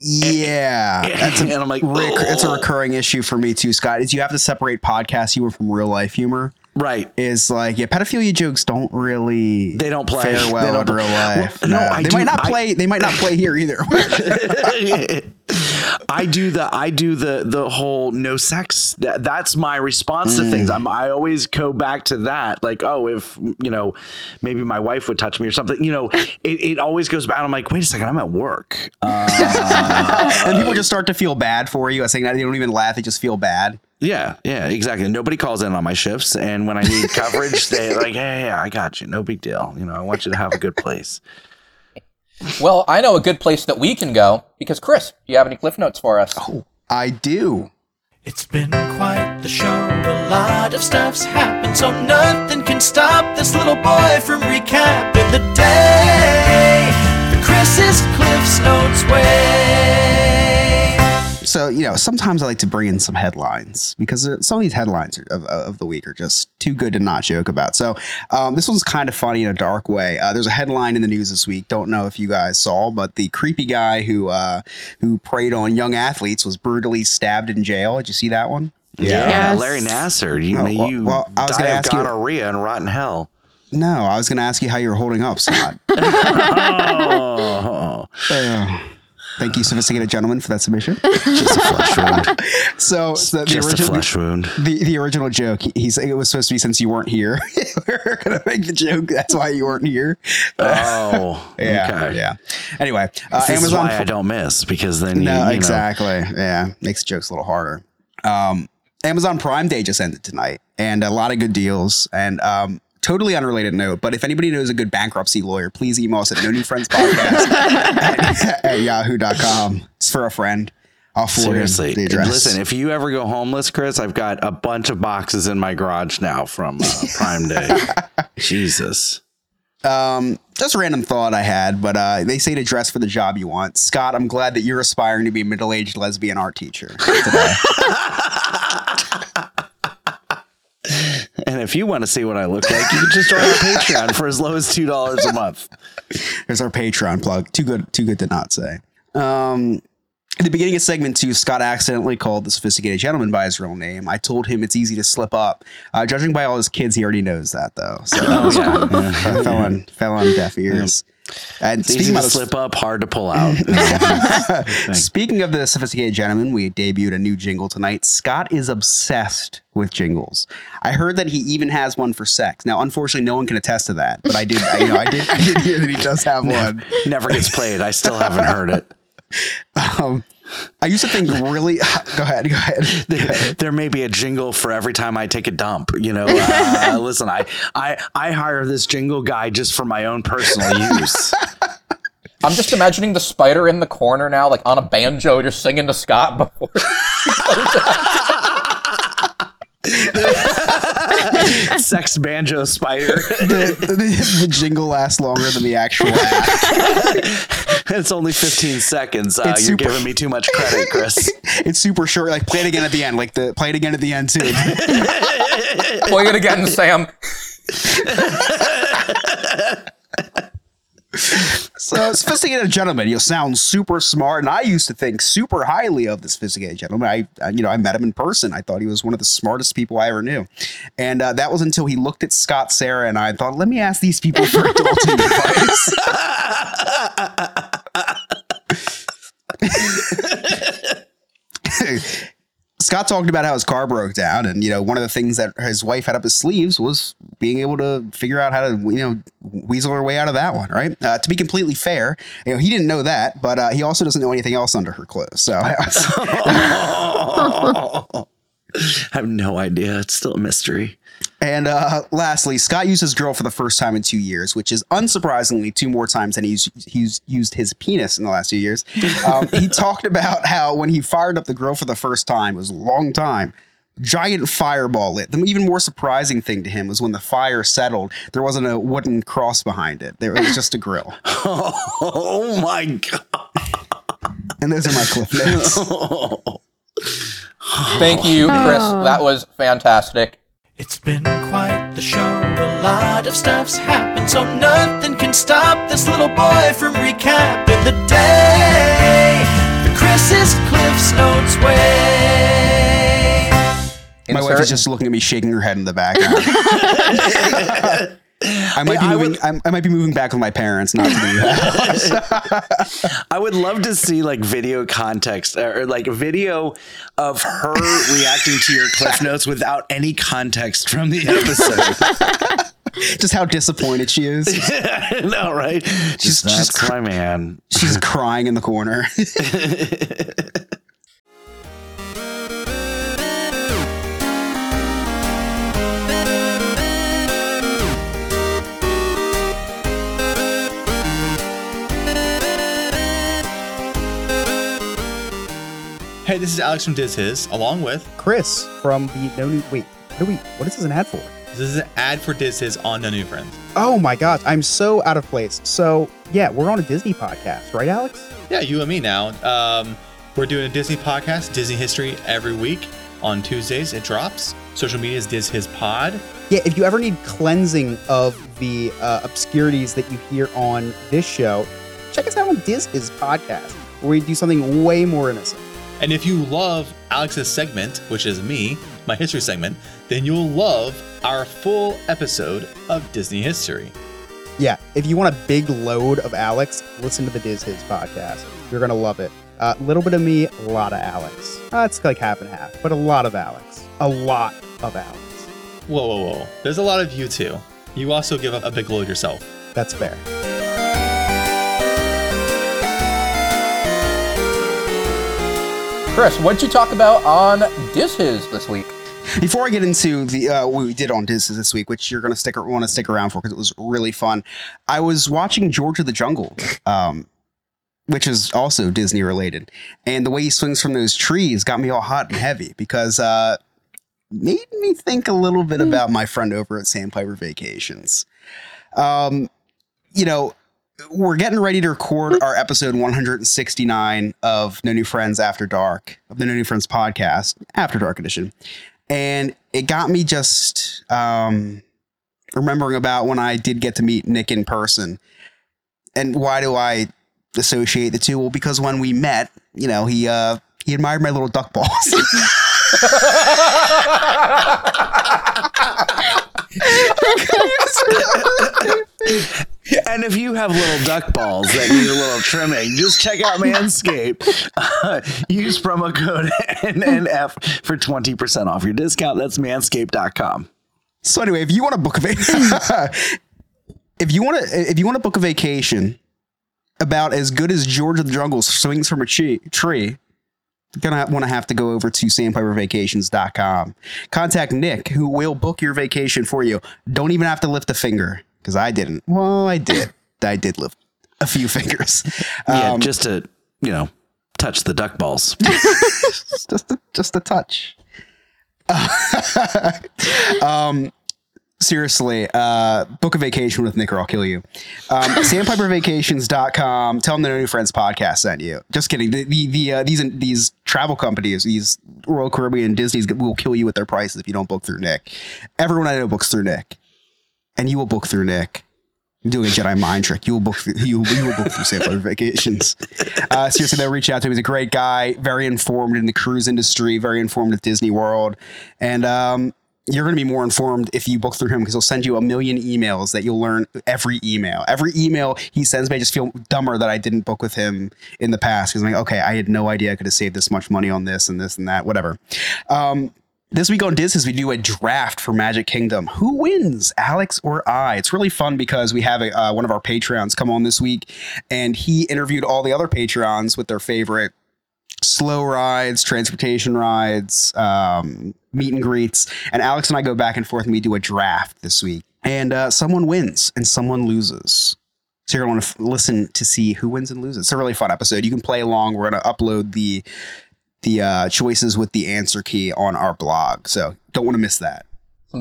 Yeah, *laughs* that's a, And I'm like, rec- it's a "Oh." recurring issue for me too, Scott. Is you have to separate podcast humor from real life humor. Right. Is like yeah, pedophilia jokes don't really They don't play. fare well in real life. Well, no, I they do- might not I- play. They might not play here either. *laughs* *laughs* I do the I do the the whole no sex. That, that's my response to things. I'm I always go back to that. Like, oh, if you know, maybe my wife would touch me or something. You know, it, it always goes back. I'm like, wait a second, I'm at work. Uh, *laughs* and people just start to feel bad for you. I saying that they don't even laugh; they just feel bad. yeah, yeah, exactly. Nobody calls in on my shifts, and when I need coverage, they like, hey, yeah, I got you. No big deal. You know, I want you to have a good place. Well, I know a good place that we can go because Chris, do you have any cliff notes for us? Oh, I do. It's been quite the show. A lot of stuff's happened, so nothing can stop this little boy from recapping the day. The Chris's Cliff's Notes way. So you know, sometimes I like to bring in some headlines because uh, some of these headlines are- of, of the week are just too good to not joke about. So um, this one's kind of funny in a dark way. Uh, there's a headline in the news this week. Don't know if you guys saw, but the creepy guy who uh, who preyed on young athletes was brutally stabbed in jail. Did you see that one? Yeah, Larry Nassar. You Oh, well- you well, I was die gonna of ask you- gonorrhea and rotten hell. No, I was going to ask you how you're holding up, Scott. *laughs* *laughs* oh. Uh, thank you, sophisticated gentlemen, for that submission. *laughs* Just a flesh wound. So, so the Just a original, flesh wound. The, the original joke, he- he's it was supposed to be since you weren't here. *laughs* We're gonna make the joke. That's why you weren't here. Oh, *laughs* yeah, okay. yeah. Anyway, uh, this is Amazon. why I don't miss because then no, you know, exactly. Yeah, makes jokes a little harder. Um, Amazon Prime Day just ended tonight, and a lot of good deals. And um, totally unrelated note, but if anybody knows a good bankruptcy lawyer, please email us at no new friends podcast at, at yahoo.com. It's for a friend. I'll forward Seriously, the address. listen. If you ever go homeless, Chris, I've got a bunch of boxes in my garage now from uh, Prime Day. *laughs* Jesus. Um, just a random thought I had, but uh, they say to dress for the job you want. Scott, I'm glad that you're aspiring to be a middle-aged lesbian art teacher today. *laughs* *laughs* And if you want to see what I look like, you can just join our *laughs* Patreon for as low as two dollars a month. There's our Patreon plug. Too good, too good to not say. Um, at the beginning of segment two, Scott accidentally called the sophisticated gentleman by his real name. I told him it's easy to slip up. Uh, judging by all his kids, he already knows that though. So that was *laughs* yeah. fell on fell on deaf ears. And It's easy to the slip up, hard to pull out. *laughs* *laughs* Speaking of the sophisticated gentleman, we debuted a new jingle tonight. Scott is obsessed with jingles. I heard that he even has one for sex. Now, unfortunately, no one can attest to that, but I did. I, you know, I did. I did hear that he does have *laughs* one. Never gets played. I still haven't heard it. Um, I used to think *laughs* really. *laughs* Go ahead. Go ahead. *laughs* There, there may be a jingle for every time I take a dump. You know, uh, listen, I, I I hire this jingle guy just for my own personal use. I'm just imagining the spider in the corner now, like on a banjo, just singing to Scott before. Sex banjo spider. The, the, the jingle lasts longer than the actual act. *laughs* it's only 15 seconds. Uh, It's you're super- giving me too much credit, Chris. *laughs* It's super short. Like play it again at the end. Like the play it again at the end too. Play it again, Sam. *laughs* So, sophisticated gentleman, you sound super smart, and I used to think super highly of the sophisticated gentleman. I, I you know, I met him in person. I thought he was one of the smartest people I ever knew, and uh, that was until he looked at Scott, Sarah, and I thought, let me ask these people for adulting *laughs* advice. *laughs* *laughs* Scott talked about how his car broke down, and you know one of the things that his wife had up his sleeves was being able to figure out how to you know weasel her way out of that one. Right? Uh, to be completely fair, you know he didn't know that, but uh, he also doesn't know anything else under her clothes. So *laughs* I have no idea. It's still a mystery. And uh, lastly, Scott used his girl for the first time in two years, which is unsurprisingly two more times than he's, he's used his penis in the last two years. *laughs* Um, he talked about how when he fired up the grill for the first time, it was a long time. Giant fireball lit. The even more surprising thing to him was when the fire settled, there wasn't a wooden cross behind it. There was just a grill. *laughs* Oh my god! And those are my cliff notes. *laughs* Thank you, Chris. Oh. That was fantastic. It's been quite the show. A lot of stuff's happened, so nothing can stop this little boy from recapping the day. The Chris's Cliff's Notes way. My wife is just looking at me, shaking her head in the background. *laughs* *laughs* I might be I moving. I'm- I might be moving back with my parents, not to the. *laughs* *laughs* I would love to see like video context or like video of her reacting to your cliff notes without any context from the episode. *laughs* Just how disappointed she is. no, right? Just she's that's my man. She's crying in the corner. Hey, this is Alex from Diz His, along with Chris from the No New. Wait, what, do we, what is this an ad for? this is an ad for Diz His on No New Friends. Oh my gosh, I'm so out of place. So, yeah, we're on a Disney podcast, right, Alex? Yeah, you and me now. Um, we're doing a Disney podcast, Disney history, every week. On Tuesdays, it drops. Social media is Diz His Pod. Yeah, if you ever need cleansing of the uh, obscurities that you hear on this show, check us out on Diz His podcast, where we do something way more innocent. And if you love Alex's segment, which is me, my history segment, then you'll love our full episode of Disney history. Yeah, if you want a big load of Alex, listen to the Diz His podcast. You're gonna love it. A little bit of me, a lot of Alex. Uh, it's like half and half, but a lot of Alex. A lot of Alex. Whoa, whoa, whoa. There's a lot of you too. You also give up a big load yourself. That's fair. Chris, what'd you talk about on Diz His this week? Before I get into the uh, what we did on Disney this week, which you're gonna stick want to stick around for because it was really fun, I was watching George of the Jungle, um, which is also Disney related, and the way he swings from those trees got me all hot and heavy because uh, made me think a little bit about my friend over at Sandpiper Vacations. Um, you know, we're getting ready to record our episode 169 of No New Friends After Dark, of the No New Friends podcast, After Dark edition. And it got me just um, remembering about when I did get to meet Nick in person. And why do I associate the two? Well, because when we met, you know, he uh, he admired my little duck balls. *laughs* *laughs* And if you have little duck balls that need a little trimming, just check out Manscaped. Uh, *laughs* use promo code NNF for 20% off your discount. That's manscaped.com. So anyway, if you want to book a *laughs* if you want to if you want to book a vacation about as good as George of the Jungle swings from a tree, gonna want to have to go over to sandpipervacations.com. Contact Nick, who will book your vacation for you. Don't even have to lift a finger because I didn't. Well, I did. I did lift a few *laughs* fingers. Yeah, Um, just to, you know, touch the duck balls. *laughs* just a, just a touch. *laughs* um, seriously, uh, book a vacation with Nick or I'll kill you. Um, *laughs* sandpipervacations.com. Tell them the No New Friends podcast sent you. Just kidding. The, the, the uh, these these travel companies, these Royal Caribbean Disney's will kill you with their prices if you don't book through Nick. Everyone I know books through Nick, and you will book through Nick. You're doing a Jedi mind trick. You will book. Through, you, you will book through Sandpiper Vacations. *laughs* Uh, seriously, they'll reach out to him. He's a great guy, very informed in the cruise industry, very informed at Disney World, and um, you're going to be more informed if you book through him because he'll send you a million emails that you'll learn every email. Every email he sends me, I just feel dumber that I didn't book with him in the past because I'm like, okay, I had no idea I could have saved this much money on this and this and that, whatever. Um, this week on Disney, we do a draft for Magic Kingdom. Who wins, Alex or I? It's really fun because we have a, uh, one of our Patreons come on this week, and he interviewed all the other Patreons with their favorite slow rides, transportation rides, um, meet and greets. And Alex and I go back and forth, and we do a draft this week. And uh, someone wins and someone loses. So you're going to want to f- listen to see who wins and loses. It's a really fun episode. You can play along. We're going to upload the the uh, choices with the answer key on our blog. So don't want to miss that.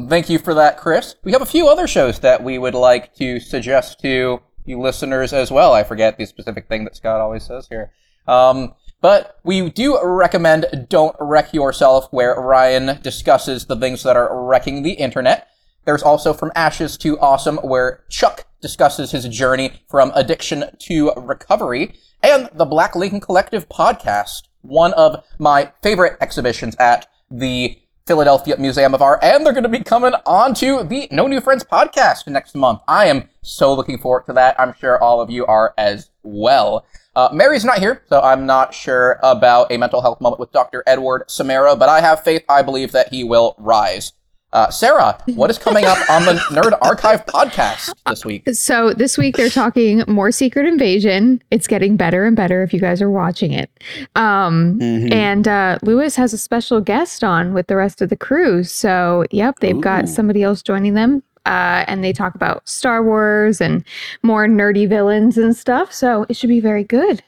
Thank you for that, Chris. We have a few other shows that we would like to suggest to you listeners as well. I forget the specific thing that Scott always says here. Um, But we do recommend Don't Wreck Yourself, where Ryan discusses the things that are wrecking the internet. There's also From Ashes to Awesome, where Chuck discusses his journey from addiction to recovery. And the Black Lincoln Collective podcast, one of my favorite exhibitions at the Philadelphia Museum of Art, and they're going to be coming onto the No New Friends podcast next month. I am so looking forward to that. I'm sure all of you are as well. Uh, Mary's not here, so I'm not sure about a mental health moment with Dr. Edward Samara, but I have faith. I believe that he will rise. Uh, Sarah, what is coming up on the *laughs* Nerd Archive podcast this week? So this week they're talking more Secret Invasion. It's getting better and better if you guys are watching it. Um, Mm-hmm. Mhm. And uh, Lewis has a special guest on with the rest of the crew. So yep, they've got somebody else joining them. Uh, and they talk about Star Wars and more nerdy villains and stuff. So it should be very good.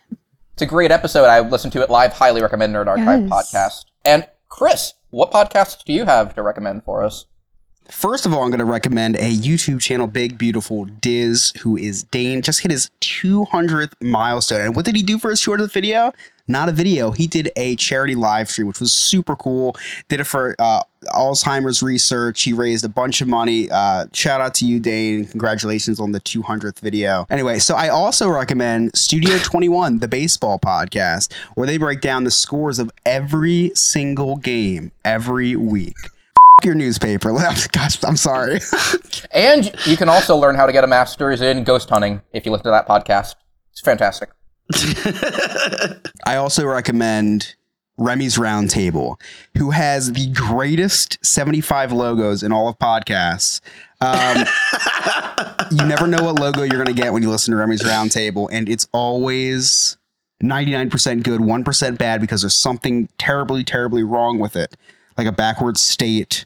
It's a great episode. I listened to it live. Highly recommend Nerd Archive Yes. podcast. And Chris, what podcasts do you have to recommend for us? First of all, I'm going to recommend a YouTube channel, Big Beautiful Diz, who is Dane, just hit his 200th milestone. And what did he do for his 200th video? Not a video. He did a charity live stream, which was super cool. Did it for uh, Alzheimer's research. He raised a bunch of money. Uh, shout out to you, Dane. Congratulations on the 200th video. Anyway, so I also recommend Studio *laughs* 21, the baseball podcast, where they break down the scores of every single game every week your newspaper. *laughs* Gosh, I'm sorry. *laughs* And you can also learn how to get a master's in ghost hunting if you listen to that podcast. It's fantastic. I also recommend Remy's Roundtable, who has the greatest 75 logos in all of podcasts. Um, *laughs* you never know what logo you're going to get when you listen to Remy's Roundtable, and it's always 99% good, 1% bad because there's something terribly, terribly wrong with it, like a backwards state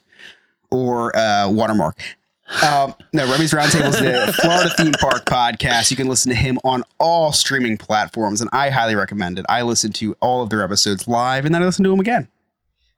or a watermark. Um, no, Remy's Roundtable is the *laughs* Florida theme park podcast. You can listen to him on all streaming platforms, and I highly recommend it. I listen to all of their episodes live, and then I listen to them again.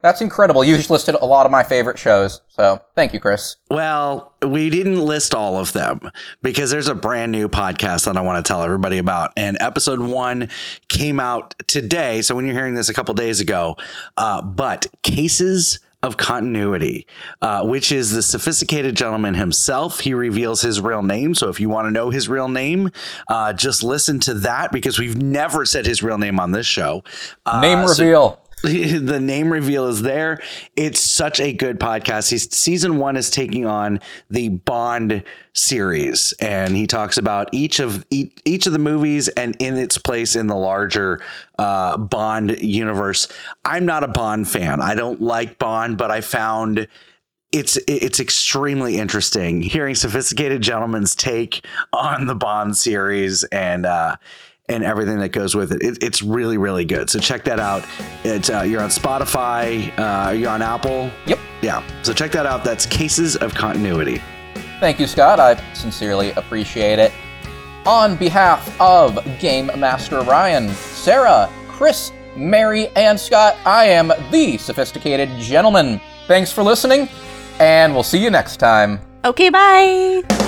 That's incredible. You just listed a lot of my favorite shows. So thank you, Chris. Well, we didn't list all of them because there's a brand new podcast that I want to tell everybody about. And episode one came out today. So when you're hearing this a couple days ago, uh, but Cases of Continuity, uh, which is the sophisticated gentleman himself. He reveals his real name. So if you want to know his real name, uh, just listen to that because we've never said his real name on this show. Uh, Name so- reveal. *laughs* the name reveal is there. It's such a good podcast. He's, season one is taking on the Bond series, and he talks about each of each, each of the movies and in its place in the larger uh, Bond universe. I'm not a Bond fan. I don't like Bond, but I found it's it's extremely interesting hearing sophisticated gentlemen's take on the Bond series and uh, and everything that goes with it. it. It's really really good. So check that out. It's uh, you're on Spotify. Uh, you're on Apple. Yep. Yeah. So check that out. That's Cases of Continuity. Thank you, Scott. I sincerely appreciate it. On behalf of Game Master Ryan, Sarah, Chris, Mary, and Scott, I am the sophisticated gentleman. Thanks for listening, and we'll see you next time. Okay, bye.